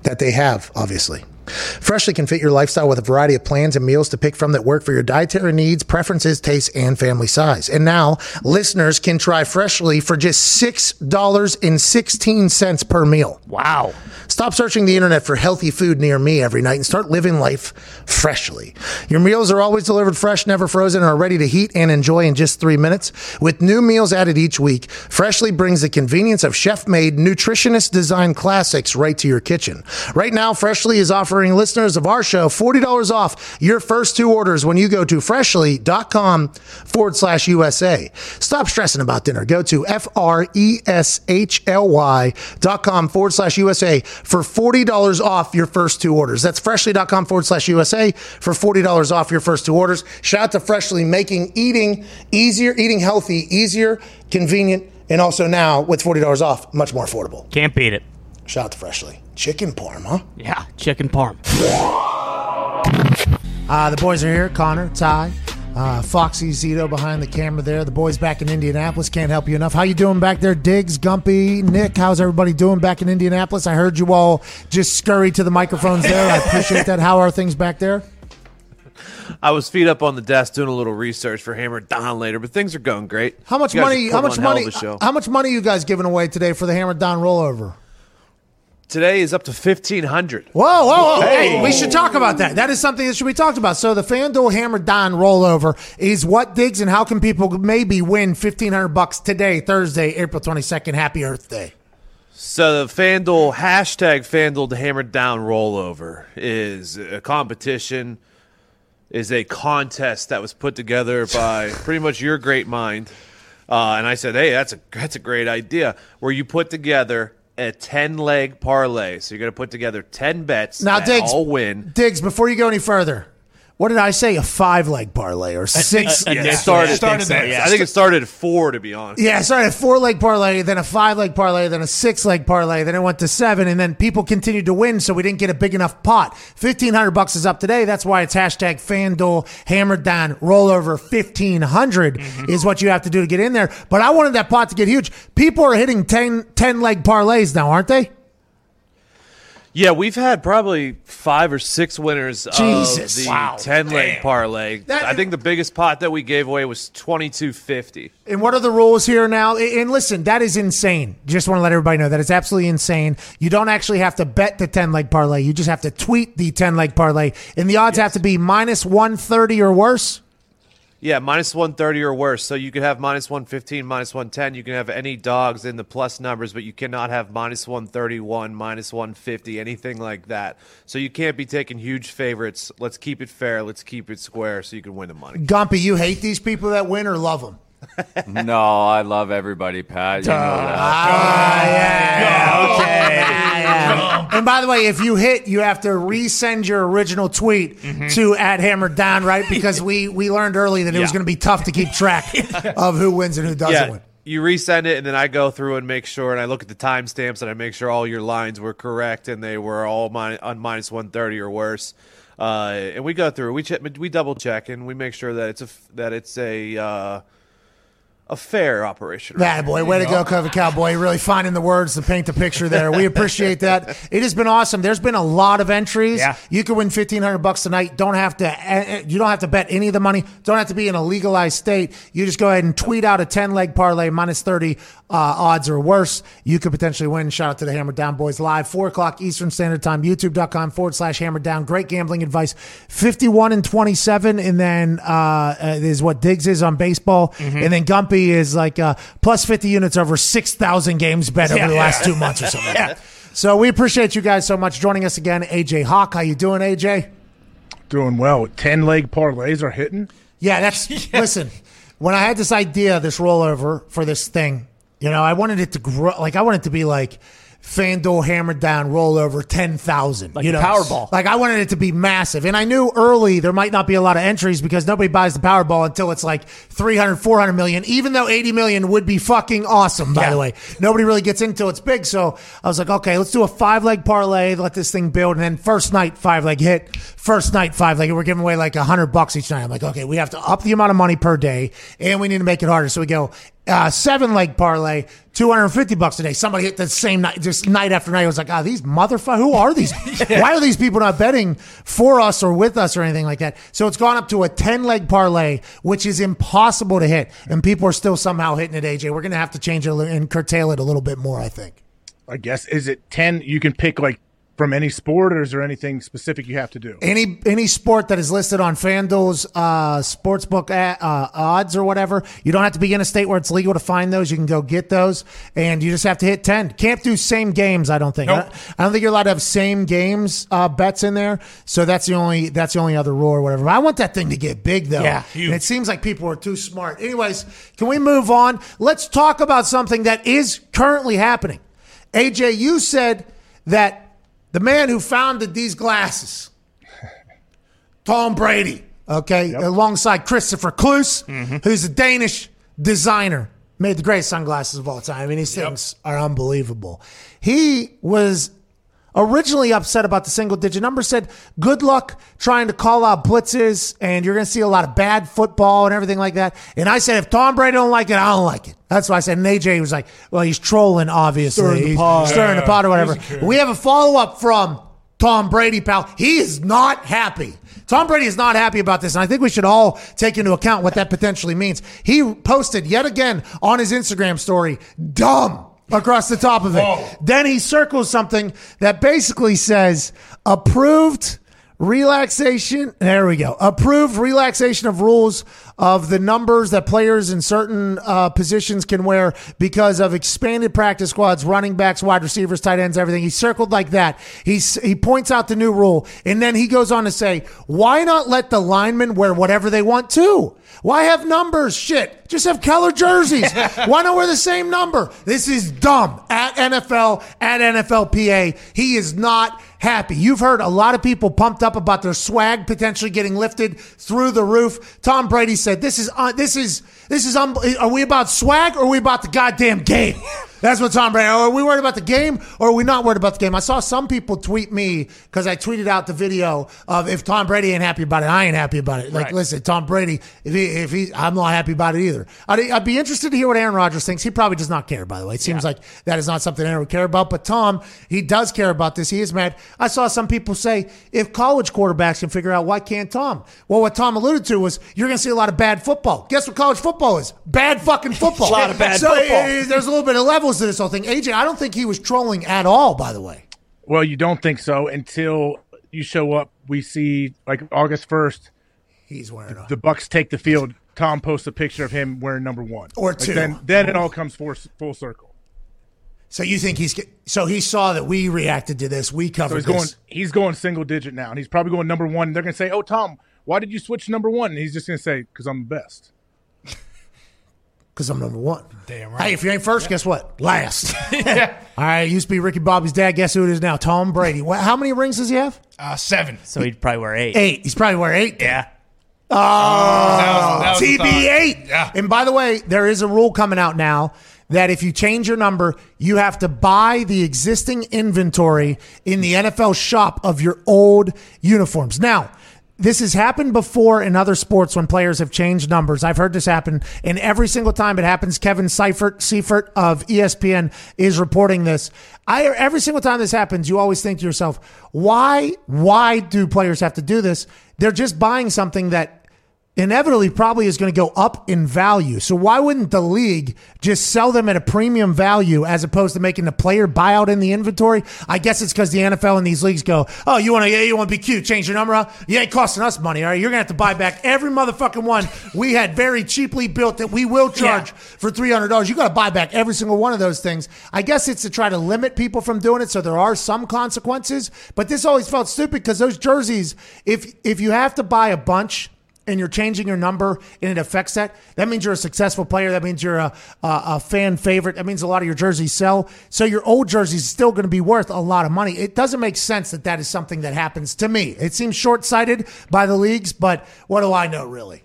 that they have, obviously. Freshly can fit your lifestyle with a variety of plans and meals to pick from that work for your dietary needs, preferences, tastes, and family size. And now listeners can try Freshly for just $6.16 per meal. Wow. Stop searching the internet for healthy food near me every night and start living life freshly. Your meals are always delivered fresh, never frozen, and are ready to heat and enjoy in just three minutes. With new meals added each week, Freshly brings the convenience of chef made, nutritionist designed classics right to your kitchen. Right now, Freshly is offering listeners of our show $40 off your first two orders when you go to freshly.com forward slash USA. Stop stressing about dinner. Go to F R E S H L Y dot com forward slash USA for $40 off your first two orders. That's freshly.com forward slash USA for $40 off your first two orders. Shout out to Freshly making eating easier, eating healthy, easier, convenient, and also now with $40 off, much more affordable. Can't beat it. Shout out to Freshly. Chicken parm, huh? Yeah, chicken parm. Uh, the boys are here. Connor, Ty, uh, Foxy, Zito behind the camera there. The boys back in Indianapolis. Can't help you enough. How you doing back there? Diggs, Gumpy, Nick, how's everybody doing back in Indianapolis? I heard you all just scurry to the microphones there. I appreciate that. How are things back there? I was feet up on the desk doing a little research for HammerDAHN later, but things are going great. How much You guys are money? How much money? of a show. How much money you guys giving away today for the HammerDAHN rollover? Today is up to fifteen hundred. Whoa, whoa, whoa! Hey, we should talk about that. That is something that should be talked about. So the FanDuel HammerDAHN rollover is what Diggs, and how can people maybe win fifteen hundred bucks today, Thursday, April twenty second? Happy Earth Day. So the FanDuel hashtag FanDuel to HammerDAHN rollover is a competition, is a contest that was put together by pretty much your great mind. Uh, and I said, hey, that's a that's a great idea. Where you put together a ten leg parlay. So you're going to put together ten bets Now, Diggs, all win. Diggs, before you go any further, what did I say? A five leg parlay or six? a- a- It Yeah, started, I think so, yeah. I think it started at four, to be honest. Yeah, I started a four leg parlay, then a five leg parlay, then a six leg parlay, then it went to seven, and then people continued to win, so we didn't get a big enough pot. Fifteen hundred bucks is up today. That's why it's hashtag FanDuel hammered down rollover fifteen mm-hmm. is what you have to do to get in there. But I wanted that pot to get huge. People are hitting 10, 10 leg parlays now, aren't they? Yeah, we've had probably five or six winners Jesus. of the Wow. ten leg parlay. That- I think the biggest pot that we gave away was twenty two fifty. And what are the rules here now? And listen, that is insane. Just want to let everybody know that it's absolutely insane. You don't actually have to bet the 10 leg parlay. You just have to tweet the 10 leg parlay. And the odds have to be minus 130 or worse. Yeah, minus one thirty or worse. So you could have minus one fifteen, minus one ten. You can have any dogs in the plus numbers, but you cannot have minus one thirty one, minus one fifty, anything like that. So you can't be taking huge favorites. Let's keep it fair. Let's keep it square, so you can win the money. Gumpy, you hate these people that win or love them? No, I love everybody, Pat. You know that. And by the way, if you hit, you have to resend your original tweet to at Hammered Down, right? Because we we learned early that it was Yeah. going to be tough to keep track of who wins and who doesn't yeah, win. you resend it, and then I go through and make sure, and I look at the timestamps, and I make sure all your lines were correct, and they were all min- on minus one thirty or worse. Uh, and we go through, we check, we double check, and we make sure that it's a f- that it's a uh, a fair operation. That boy, way to go, Cover Cowboy! Really finding the words to paint the picture there. We appreciate that. It has been awesome. There's been a lot of entries. Yeah. you can win fifteen hundred bucks tonight. Don't have to. uh, You don't have to bet any of the money. Don't have to be in a legalized state. You just go ahead and tweet out a ten leg parlay minus thirty uh, odds or worse. You could potentially win. Shout out to the HammerDAHN Boys live four o'clock Eastern Standard Time. YouTube.com forward slash HammerDAHN. Great gambling advice. Fifty one and twenty seven, and then uh, is what Diggs is on baseball, and then Gumpy is like uh, plus fifty units over six thousand games bet over the last two months or something. like that. So we appreciate you guys so much joining us again. AJ Hawk, how you doing, AJ? Doing well. Ten leg parlays are hitting. Yeah, that's listen. When I had this idea, this rollover for this thing, you know, I wanted it to grow. Like I wanted it to be like FanDuel hammered down rollover ten thousand. Like you know, Powerball. Like I wanted it to be massive, and I knew early there might not be a lot of entries because nobody buys the Powerball until it's like 300, 400 million. Even though eighty million would be fucking awesome. By Yeah. the way, nobody really gets into it's big. So I was like, okay, let's do a five leg parlay, let this thing build, and then first night five leg hit, first night five leg. We're giving away like a hundred bucks each night. I'm like, okay, we have to up the amount of money per day, and we need to make it harder. So we go Uh, seven leg parlay, 250 bucks a day. Somebody hit the same night, just night after night. I was like, ah, these motherfuckers, who are these? Why are these people not betting for us or with us or anything like that? So it's gone up to a 10 leg parlay, which is impossible to hit. And people are still somehow hitting it, AJ. We're going to have to change it and curtail it a little bit more, I think. I guess is it ten? You can pick like from any sport, or is there anything specific you have to do? Any any sport that is listed on FanDuel's uh, sportsbook a- uh, odds or whatever, you don't have to be in a state where it's legal to find those. You can go get those, and you just have to hit ten. Can't do same games. I don't think. Nope. I, I don't think you're allowed to have same games uh, bets in there. So that's the only that's the only other rule or whatever. But I want that thing to get big though. Yeah, And it seems like people are too smart. Anyways, can we move on? Let's talk about something that is currently happening. AJ, you said that the man who founded these glasses, Tom Brady, okay, alongside Christopher Cloos, mm-hmm. who's a Danish designer, made the greatest sunglasses of all time. I mean, these things are unbelievable. He was originally upset about the single digit number, said, good luck trying to call out blitzes, and you're going to see a lot of bad football and everything like that. And I said, if Tom Brady don't like it, I don't like it. That's why I said, and AJ was like, well, he's trolling, obviously. Stirring the He's pot. Stirring the pot or whatever. We have a follow up from Tom Brady, pal. He is not happy. Tom Brady is not happy about this, and I think we should all take into account what that potentially means. He posted yet again on his Instagram story, dumb across the top of it. Whoa. Then he circles something that basically says approved relaxation. There we go. Approved relaxation of rules of the numbers that players in certain uh, positions can wear because of expanded practice squads, running backs, wide receivers, tight ends, everything. He circled like that. He's, he points out the new rule, and then he goes on to say, "Why not let the linemen wear whatever they want too? Why have numbers? Shit, just have color jerseys. Why not wear the same number? This is dumb." At NFL, at NFLPA, he is not happy. You've heard a lot of people pumped up about their swag potentially getting lifted through the roof. Tom Brady said, "This is uh, this is this is um, are we about swag or are we about the goddamn game?" That's what Tom Brady. Are we worried about the game or are we not worried about the game? I saw some people tweet me because I tweeted out the video of if Tom Brady ain't happy about it, I ain't happy about it. Like, Right. listen, Tom Brady, if he, if he, I'm not happy about it either. I'd, I'd be interested to hear what Aaron Rodgers thinks. He probably does not care, by the way. It seems like that is not something Aaron would care about. But Tom, he does care about this. He is mad. I saw some people say if college quarterbacks can figure out, why can't Tom? Well, what Tom alluded to was you're going to see a lot of bad football. Guess what college football is? Bad fucking football. A lot of bad so football. eh, there's a little bit of levels to this whole thing. AJ, I don't think he was trolling at all, by the way. Well, you don't think so until you show up. We see like August first, He's wearing a. the Bucks take the field. Tom posts a picture of him wearing number one Or Like, two. Then, then it all comes full, full circle. So you think he's so he saw that we reacted to this. We So covered he's going. this. He's going single digit now, and he's probably going number one. They're going to say, "Oh, Tom, why did you switch number one?" And he's just going to say, "Because I'm the best." Because I'm number one. Damn right. Hey, if you ain't first, guess what? Last. All right, used to be Ricky Bobby's dad. Guess who it is now? Tom Brady. How many rings does he have? Uh, seven. So he'd probably wear eight. Eight. He's probably wear eight. Yeah. Oh, That was- that was the TB8. Yeah. And by the way, there is a rule coming out now that if you change your number, you have to buy the existing inventory in the NFL shop of your old uniforms. Now, this has happened before in other sports when players have changed numbers. I've heard this happen, and every single time it happens, Kevin Seifert, Seifert of ESPN is reporting this. I every single time this happens, you always think to yourself, why? Why do players have to do this? They're just buying something that inevitably probably is going to go up in value. So why wouldn't the league just sell them at a premium value as opposed to making the player buy out in the inventory? I guess it's because the NFL and these leagues go, oh, you want to, yeah, you want to be cute, change your number out. You ain't costing us money, all right? You're going to have to buy back every motherfucking one we had very cheaply built that we will charge for $300. You got to buy back every single one of those things. I guess it's to try to limit people from doing it. So there are some consequences, but this always felt stupid because those jerseys, if, if you have to buy a bunch, and you're changing your number and it affects that, that means you're a successful player. That means you're a, a, a fan favorite. That means a lot of your jerseys sell. So your old jersey is still going to be worth a lot of money. It doesn't make sense that that is something that happens to me. It seems short sighted by the leagues, but what do I know really?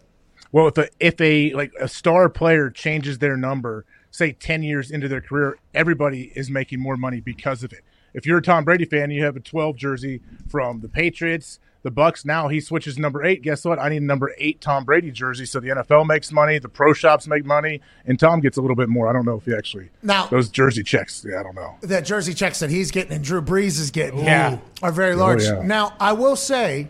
Well, if a if a like a star player changes their number, say ten years into their career, everybody is making more money because of it. If you're a Tom Brady fan, you have a 12 jersey from the Patriots, the Bucks now he switches number eight. Guess what? I need a number eight Tom Brady jersey. So the NFL makes money, the pro shops make money, and Tom gets a little bit more. I don't know if he actually Now- those jersey checks. Yeah, I don't know. that jersey checks that he's getting and Drew Brees is getting Yeah. are very oh, large. yeah. Now, I will say,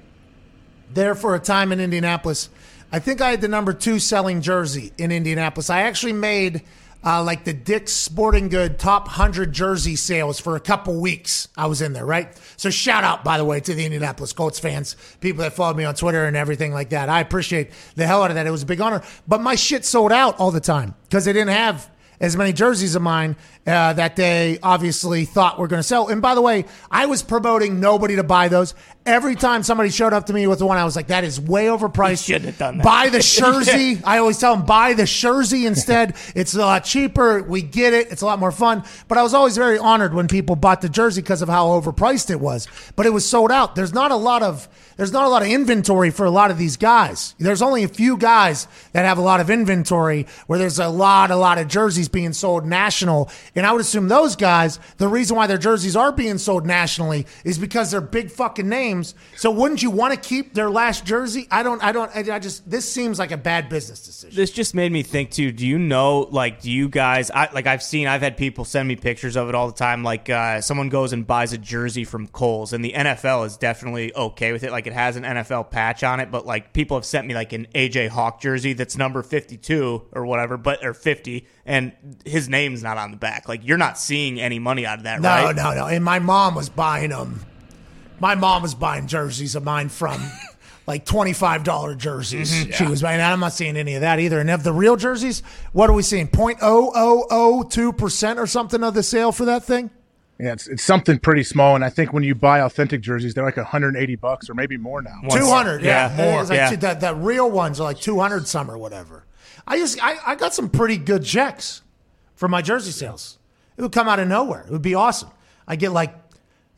there for a time in Indianapolis, I think I had the number two selling jersey in Indianapolis. I actually made uh, like the Dick's Sporting Good top 100 jersey sales for a couple weeks. I was in there, right? So, shout out, by the way, to the Indianapolis Colts fans, people that followed me on Twitter and everything like that. I appreciate the hell out of that. It was a big honor. But my shit sold out all the time because they didn't have as many jerseys of mine uh, that they obviously thought were going to sell. And by the way, I was promoting nobody to buy those. Every time somebody showed up to me with one, I was like, that is way overpriced. You shouldn't have done that. Buy the jersey. I always tell them, buy the jersey instead. it's a lot cheaper. We get it. It's a lot more fun. But I was always very honored when people bought the jersey because of how overpriced it was. But it was sold out. There's not a lot of there's not a lot of inventory for a lot of these guys. There's only a few guys that have a lot of inventory where there's a lot, a lot of jerseys being sold national. And I would assume those guys, the reason why their jerseys are being sold nationally is because they're big fucking names. So wouldn't you want to keep their last jersey? I don't, I don't, I just, this seems like a bad business decision. This just made me think too. Do you know, like, do you guys, I, like, I've seen, I've had people send me pictures of it all the time. Like, uh, someone goes and buys a jersey from Kohl's, and the NFL is definitely okay with it. Like, it has an NFL patch on it, but like, people have sent me like an AJ Hawk jersey that's number 52 or whatever, but, or 50, and his name's not on the back. Like, you're not seeing any money out of that, No, right? no, no. No. And my mom was buying them. My mom was buying jerseys of mine from like twenty-five dollar jerseys. Mm-hmm. She was buying. I'm not seeing any of that either. And of the real jerseys, what are we seeing? Point oh oh oh two percent or something of the sale for that thing. Yeah, it's, it's something pretty small, and I think when you buy authentic jerseys, they're like 180 bucks or maybe more now. Two hundred, yeah, yeah, more, It's like yeah. two- the, the real ones are like two hundred some or whatever. I just, I, I got some pretty good checks for my jersey sales. It would come out of nowhere. It would be awesome. I get like,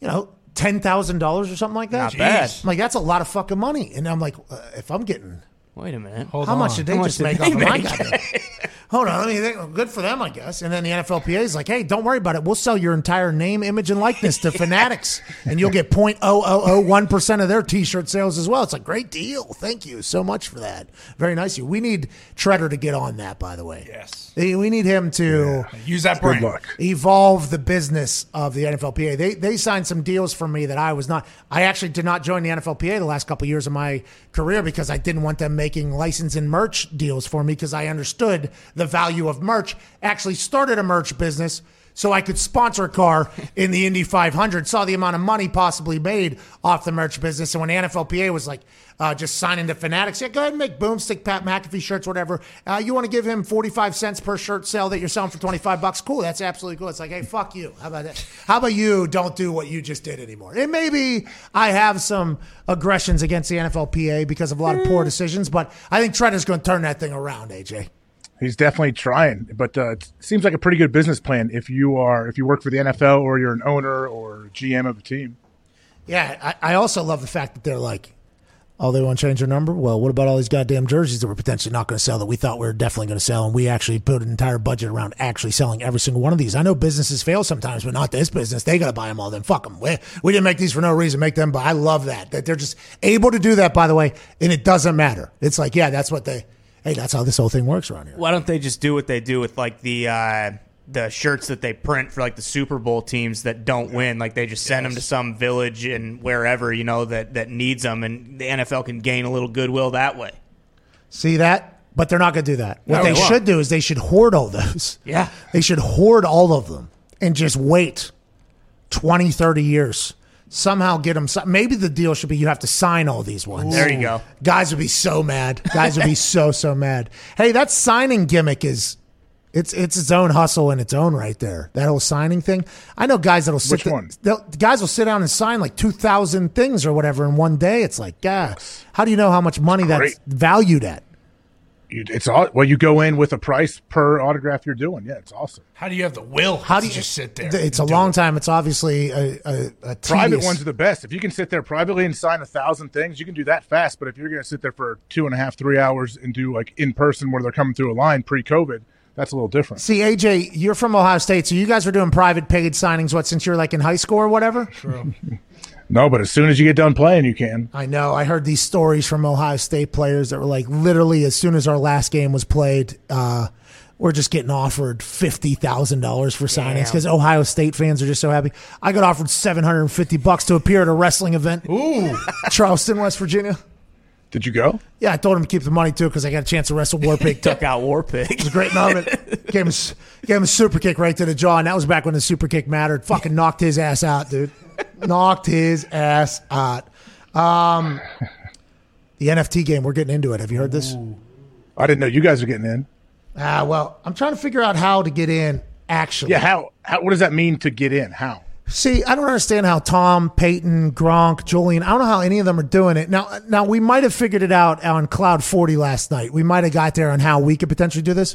you know, ten thousand dollars or something like that. Not bad. I'm like that's a lot of fucking money. And I'm like, uh, if I'm getting, Wait a minute. how much did they How much just did make they off of my make? goddamn? Hold on, let me think. Good for them, I guess. And then the NFLPA is like, hey, don't worry about it. We'll sell your entire name, image, and likeness to Fanatics, and you'll get 0.0001 percent of their T-shirt sales as well. It's a great deal. Thank you so much for that. Very nice of you. We need Tretter to get on that, by the way. Yes. We need him to Use that Good brain. luck. evolve the business of the NFLPA. They they signed some deals for me that I was not. I actually did not join the NFLPA the last couple of years of my career because I didn't want them making license and merch deals for me because I understood the value of merch. Actually, started a merch business. So I could sponsor a car in the Indy 500. Saw the amount of money possibly made off the merch business, and when NFLPA was like, uh, just sign into Fanatics. Yeah, go ahead and make Boomstick, Pat McAfee shirts, whatever. Uh, you want to give him 45 cents per shirt sale that you're selling for 25 bucks? Cool. That's absolutely cool. It's like, hey, fuck you. How about that? How about you don't do what you just did anymore? And maybe I have some aggressions against the NFLPA because of a lot of poor decisions, but I think Trent is going to turn that thing around, AJ. He's definitely trying, but uh, it seems like a pretty good business plan if you are if you work for the NFL or you're an owner or GM of a team. Yeah, I, I also love the fact that they're like, oh, they want to change their number? Well, what about all these goddamn jerseys that we're potentially not going to sell that we thought we were definitely going to sell? And we actually put an entire budget around actually selling every single one of these. I know businesses fail sometimes, but not this business. They got to buy them all. Then fuck them. We, we didn't make these for no reason. Make them But I love that. That they're just able to do that, by the way, and it doesn't matter. It's like, yeah, that's what they, hey, that's how this whole thing works around here. Why don't they just do what they do with like the uh, the shirts that they print for like the Super Bowl teams that don't win? Like they just send them to some village and wherever you know that that needs them, and the NFL can gain a little goodwill that way. See that? But they're not going to do that. What No, they they won't. should do is they should hoard all those. Yeah. They should hoard all of them and just wait 20, 30 years. Somehow get them. Maybe the deal should be you have to sign all these ones. There you go. Guys would be so mad. Guys would be so so mad. Hey, that signing gimmick is it's it's its own hustle in its own right there. That whole signing thing. I know guys that'll sit Which one? guys will sit down and sign like two thousand things or whatever in one day. It's like, God, how do you know how much money that's valued at? You, it's all well. You go in with a price per autograph you're doing. Yeah, it's awesome. How do you have the will? How do you just sit there? It's a long it? time. It's obviously a, a, a Private ones are the best. If you can sit there privately and sign a thousand things, you can do that fast. But if you're going to sit there for two and a half, three hours and do like in person where they're coming through a line pre-COVID, that's a little different. See, AJ, you're from Ohio State, so you guys were doing private paid signings. What since you're like in high school or whatever? Uh, No, but as soon as you get done playing, you can. I know. I heard these stories from Ohio State players that were like, literally, as soon as our last game was played, uh, we're just getting offered fifty thousand dollars for signings because Ohio State fans are just so happy. I got offered seven hundred and fifty bucks to appear at a wrestling event. Ooh, Charleston, West Virginia. Did you go? Yeah, I told him to keep the money too because I got a chance to wrestle Warpig. Took out War Pig. It was a great moment. gave him, gave him a super kick right to the jaw, and that was back when the super kick mattered. Fucking knocked his ass out, dude. knocked his ass out. Um, the NFT game, we're getting into it. Have you heard this? I didn't know you guys are getting in. Ah, well, I'm trying to figure out how to get in. Actually, Yeah, how? How? What does that mean to get in? How? See, I don't understand how Tom, Peyton, Gronk, Julian, I don't know how any of them are doing it. Now, now we might have figured it out on Cloud 40 last night. We might have got there on how we could potentially do this.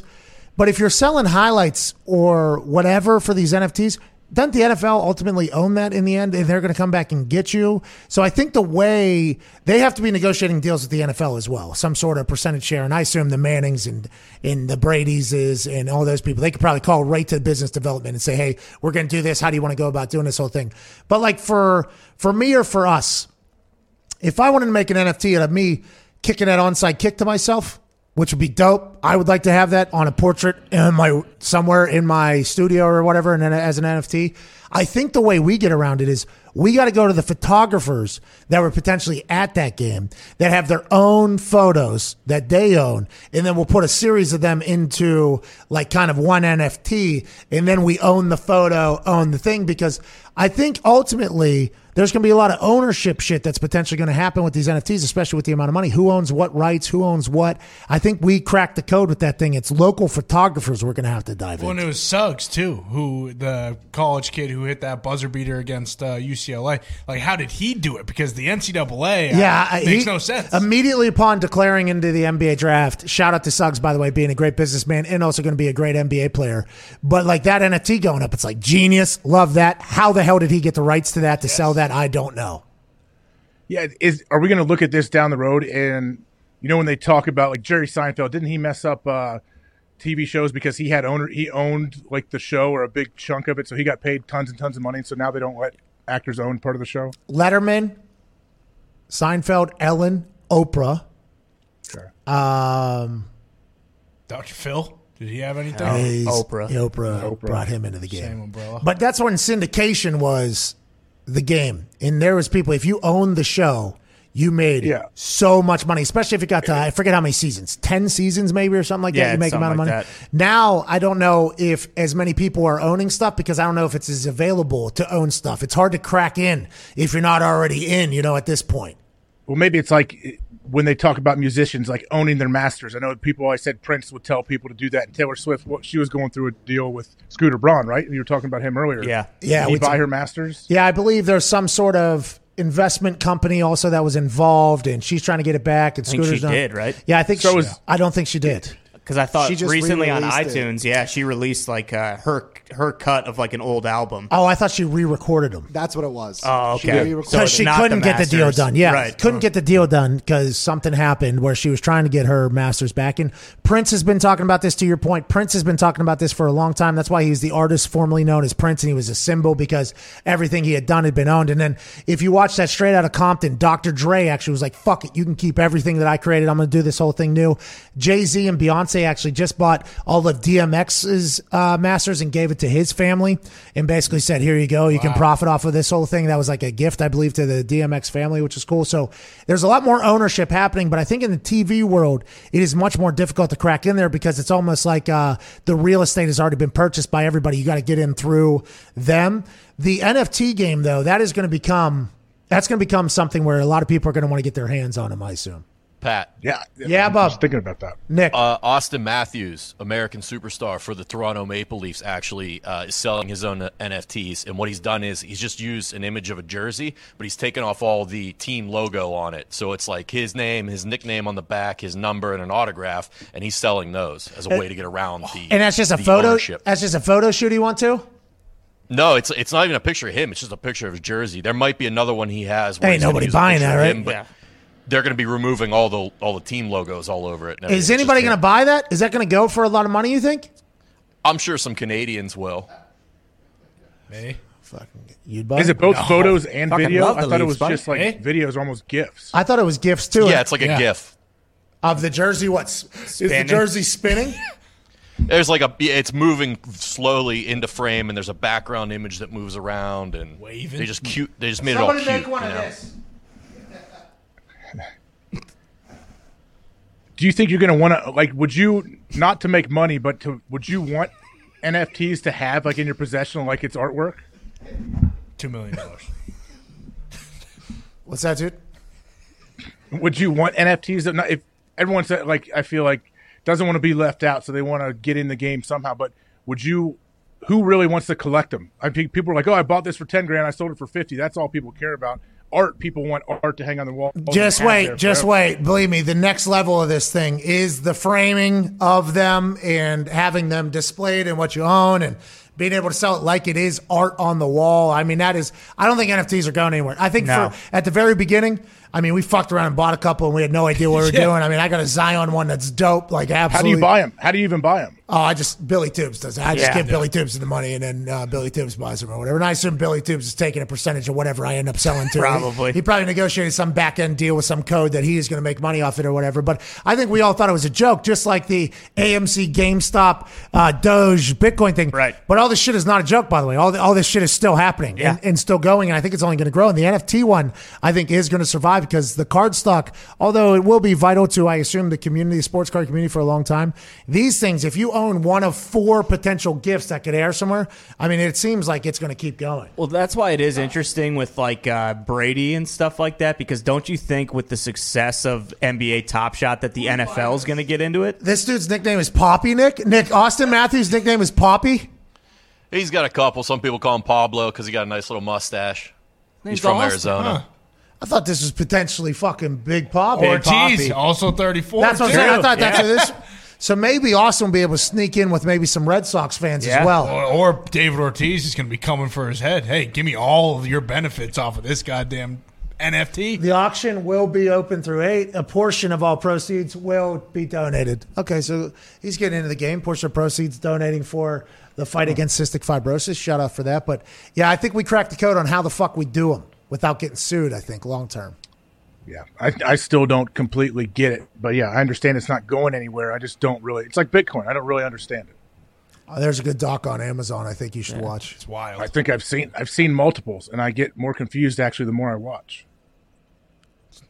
But if you're selling highlights or whatever for these NFTs, doesn't the NFL ultimately own that in the end? And they're going to come back and get you. So I think the way they have to be negotiating deals with the NFL as well, some sort of percentage share. And I assume the Mannings and, and the Brady's is and all those people, they could probably call right to business development and say, Hey, we're going to do this. How do you want to go about doing this whole thing? But like for, for me or for us, if I wanted to make an NFT out of me kicking that onside kick to myself, which would be dope, I would like to have that on a portrait in my somewhere in my studio or whatever, and then as an NFT. I think the way we get around it is we got to go to the photographers that were potentially at that game that have their own photos that they own, and then we'll put a series of them into like kind of one NFT, and then we own the photo, own the thing because I think ultimately there's going to be a lot of ownership shit that's potentially going to happen with these NFTs, especially with the amount of money. Who owns what rights? Who owns what? I think we cracked the code with that thing. It's local photographers we're going to have to dive Well, and into. it was Suggs too, who the college kid who hit that buzzer beater against uh, UCLA. Like, how did he do it? Because the NCAA, uh, Yeah, I- makes he- no sense. Immediately upon declaring into the NBA draft, shout out to Suggs, by the way, being a great businessman and also going to be a great NBA player. But like that NFT going up, it's like genius. Love that. How the hell did he get the rights to that to sell that? I don't know. Yeah, is are we going to look at this down the road? And you know when they talk about like Jerry Seinfeld, didn't he mess up uh, TV shows because he had owner he owned like the show or a big chunk of it, so he got paid tons and tons of money. So now they don't let actors own part of the show. Letterman, Seinfeld, Ellen, Oprah. Okay. Um, Dr. Phil, did he have anything? He's- Oprah. Oprah. brought him into the game. Same umbrella. But that's when syndication was the game. And there was people, if you owned the show, you made Yeah. so much money, especially if it got to, I forget how many seasons, 10 seasons maybe or something like Yeah, that. You make amount of money. that. Now, I don't know if as many people are owning stuff because I don't know if it's as available to own stuff. It's hard to crack in if you're not already in, you know, at this point. Well, maybe it's like when they talk about musicians like owning their masters. I know people always said Prince would tell people to do that, and Taylor Swift, what she was going through a deal with Scooter Braun, right? You were talking about him earlier. Yeah. Yeah, Did he we buy t- her masters. Yeah, I believe there's some sort of investment company also that was involved, and she's trying to get it back. And think she not- did, right? Yeah, I think So she. is- I don't think she did. Because I thought She just recently on re-released it. iTunes, yeah, she released like uh, her her cut of like an old album. Oh, I thought she re-recorded them. That's what it was. Oh, She okay. re-recorded So because it's she not couldn't the get the deal masters. done. Yeah, Right. couldn't get the deal done because something happened where she was trying to get her masters back. And Prince has been talking about this. To your point, Prince has been talking about this for a long time. That's why he's the artist formerly known as Prince, and he was a symbol because everything he had done had been owned. And then if you watch that straight out of Compton, Dr. Dre actually was like, "Fuck it, you can keep everything that I created. I'm going to do this whole thing new." Jay Z and Beyonce actually just bought all of DMX's uh, masters and gave it to his family, and basically said, "Here you go. You can profit off of this whole thing." That was like a gift, I believe, to the DMX family, which is cool. So there's a lot more ownership happening, but I think in the TV world, it is much more difficult to crack in there because it's almost like uh, the real estate has already been purchased by everybody. You got to get in through them. The NFT game, though, that is going to become that's going to become something where a lot of people are going to want to get their hands on them. I assume. Pat. Yeah, Yeah, I was thinking about that. Nick, Uh, Auston Matthews, American superstar for the Toronto Maple Leafs, actually uh, is selling his own uh, NFTs. And what he's done is he's just used an image of a jersey, but he's taken off all the team logo on it. So it's like his name, his nickname on the back, his number, and an autograph. And he's selling those as a way to get around the. and that's just a photo. ownership. That's just a photo shoot. You want to? No, it's it's not even a picture of him. It's just a picture of his jersey. There might be another one he has. Where Ain't nobody buying that, right? him, but Yeah. They're going to be removing all the all the team logos all over it. and. Is It's anybody going to buy that? Is that going to go for a lot of money? You think? I'm sure some Canadians will. Me? Fucking, you'd buy Is it both photos and Fucking video? I the thought it was buddy. just like Eh? videos, almost gifs. I thought it was gifs too. Yeah, it's like a GIF. of the jersey. What's is the jersey spinning? There's like a it's moving slowly into frame, and there's a background image that moves around, and Waving. they just cute. They just made it all cute. Somebody make one you know? Do you think you're going to want to like? Would you not to make money, but to would you want NFTs to have like in your possession, like it's artwork? Two million dollars. What's that, dude? Would you want NFTs? That not, if everyone said like, I feel like doesn't want to be left out, so they want to get in the game somehow. But would you? Who really wants to collect them? I think people are like, oh, I bought this for ten grand, I sold it for fifty. That's all people care about. Art, people want art to hang on the wall. Just wait, just wait. Believe me, the next level of this thing is the framing of them and having them displayed in what you own and being able to sell it like it is art on the wall. I mean, that is, I don't think NFTs are going anywhere. I think No. for, at the very beginning, I mean, we fucked around and bought a couple and we had no idea what we were doing. I mean, I got a Zion one that's dope, like absolutely. How do you buy them? How do you even buy them? Oh, I just Billy Tubes does it. I just Yeah. give Billy Tubes the money, and then uh, Billy Tubes buys them or whatever. And I assume Billy Tubes is taking a percentage of whatever I end up selling to. Probably. he, he probably negotiated some back end deal with some code that he is going to make money off it or whatever. But I think we all thought it was a joke, just like the AMC, GameStop, uh, Doge, Bitcoin thing. Right. But all this shit is not a joke, by the way. All the, all this shit is still happening Yeah. and, and still going, and I think it's only going to grow. And the NFT one, I think, is going to survive because the card stock, although it will be vital to, I assume, the community, the sports card community for a long time. These things, if you own one of four potential gifts that could air somewhere, I mean, it seems like it's going to keep going. Well, that's why it is interesting with like uh, Brady and stuff like that. Because don't you think with the success of NBA Top Shot that the NFL is going to get into it? This dude's nickname is Poppy. Nick, Nick Auston Matthews' nickname is Poppy. He's got a couple. Some people call him Pablo because he got a nice little mustache. He's from Austin. Arizona. I thought this was potentially fucking Big Papi. Ortiz, Papi. also thirty-four. That's what I'm too. saying. I thought that's what this. So maybe Auston will be able to sneak in with maybe some Red Sox fans Yeah. as well. Or, or David Ortiz is going to be coming for his head. Hey, give me all of your benefits off of this goddamn NFT. The auction will be open through eight. A portion of all proceeds will be donated. Okay, so he's getting into the game. Portion of proceeds donating for the fight against cystic fibrosis. Shout out for that. But yeah, I think we cracked the code on how the fuck we do them without getting sued. I think long term. Yeah, I, I still don't completely get it, but yeah, I understand it's not going anywhere. I just don't really. It's like Bitcoin. I don't really understand it. Uh, there's a good doc on Amazon. I think you should watch. It's wild. I think I've seen I've seen multiples, and I get more confused actually the more I watch.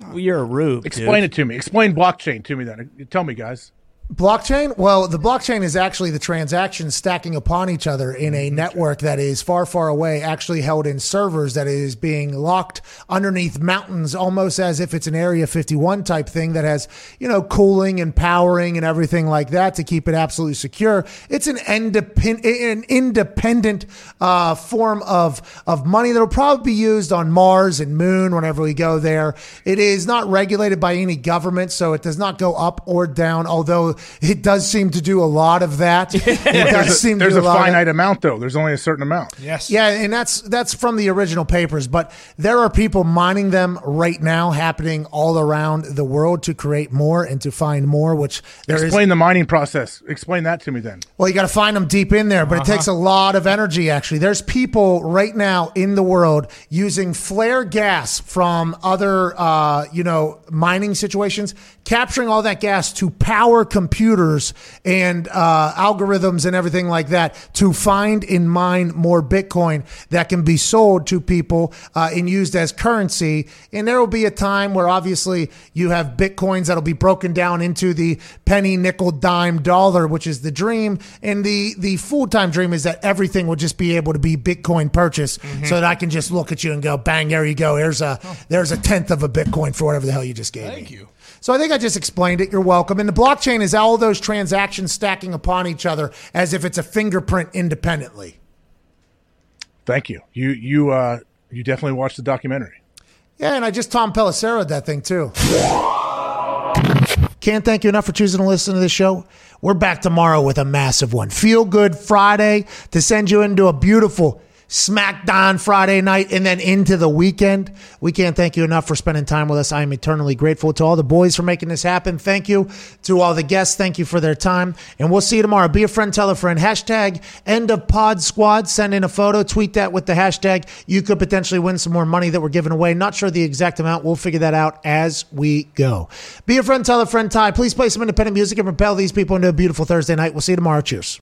Well, you're a rube. Explain dude. it to me. Explain blockchain to me then. Tell me, guys. Blockchain? Well, the blockchain is actually the transactions stacking upon each other in a network that is far, far away, actually held in servers that is being locked underneath mountains, almost as if it's an Area 51 type thing that has, you know, cooling and powering and everything like that to keep it absolutely secure. It's an independent, an independent uh, form of of money that will probably be used on Mars and Moon whenever we go there. It is not regulated by any government, so it does not go up or down. Although it does seem to do a lot of that. It does There's a, seem there's to do a lot of- finite amount though. There's only a certain amount. yes. yeah, and that's that's from the original papers, but there are people mining them right now, happening all around the world to create more and to find more. Which there is Explain the mining process. Explain that to me then. well, you got to find them deep in there, but it takes a lot of energy. Actually, there's people right now in the world using flare gas from other, uh, you know, mining situations, capturing all that gas to power computers and uh, algorithms and everything like that to find and mine more Bitcoin that can be sold to people uh, and used as currency. And there will be a time where obviously you have Bitcoins that'll be broken down into the penny, nickel, dime, dollar, which is the dream. And the, the full time dream is that everything will just be able to be Bitcoin purchase so that I can just look at you and go, bang, there you go. There's a, there's a tenth of a Bitcoin for whatever the hell you just gave Thank me. Thank you. So I think I just explained it. You're welcome. And the blockchain is all those transactions stacking upon each other as if it's a fingerprint independently. Thank you. You you uh you definitely watched the documentary. Yeah, and I just Tom Pelissero that thing too. Can't thank you enough for choosing to listen to this show. We're back tomorrow with a massive one. Feel good Friday to send you into a beautiful SmackDown Friday night, and then into the weekend. We can't thank you enough for spending time with us. I am eternally grateful to all the boys for making this happen. Thank you to all the guests. Thank you for their time. And we'll see you tomorrow. Be a friend, tell a friend. Hashtag end of pod squad. Send in a photo, tweet that with the hashtag. You could potentially win some more money that we're giving away. Not sure the exact amount. We'll figure that out as we go. Be a friend, tell a friend, Ty. Please play some independent music and propel these people into a beautiful Thursday night. We'll see you tomorrow. Cheers.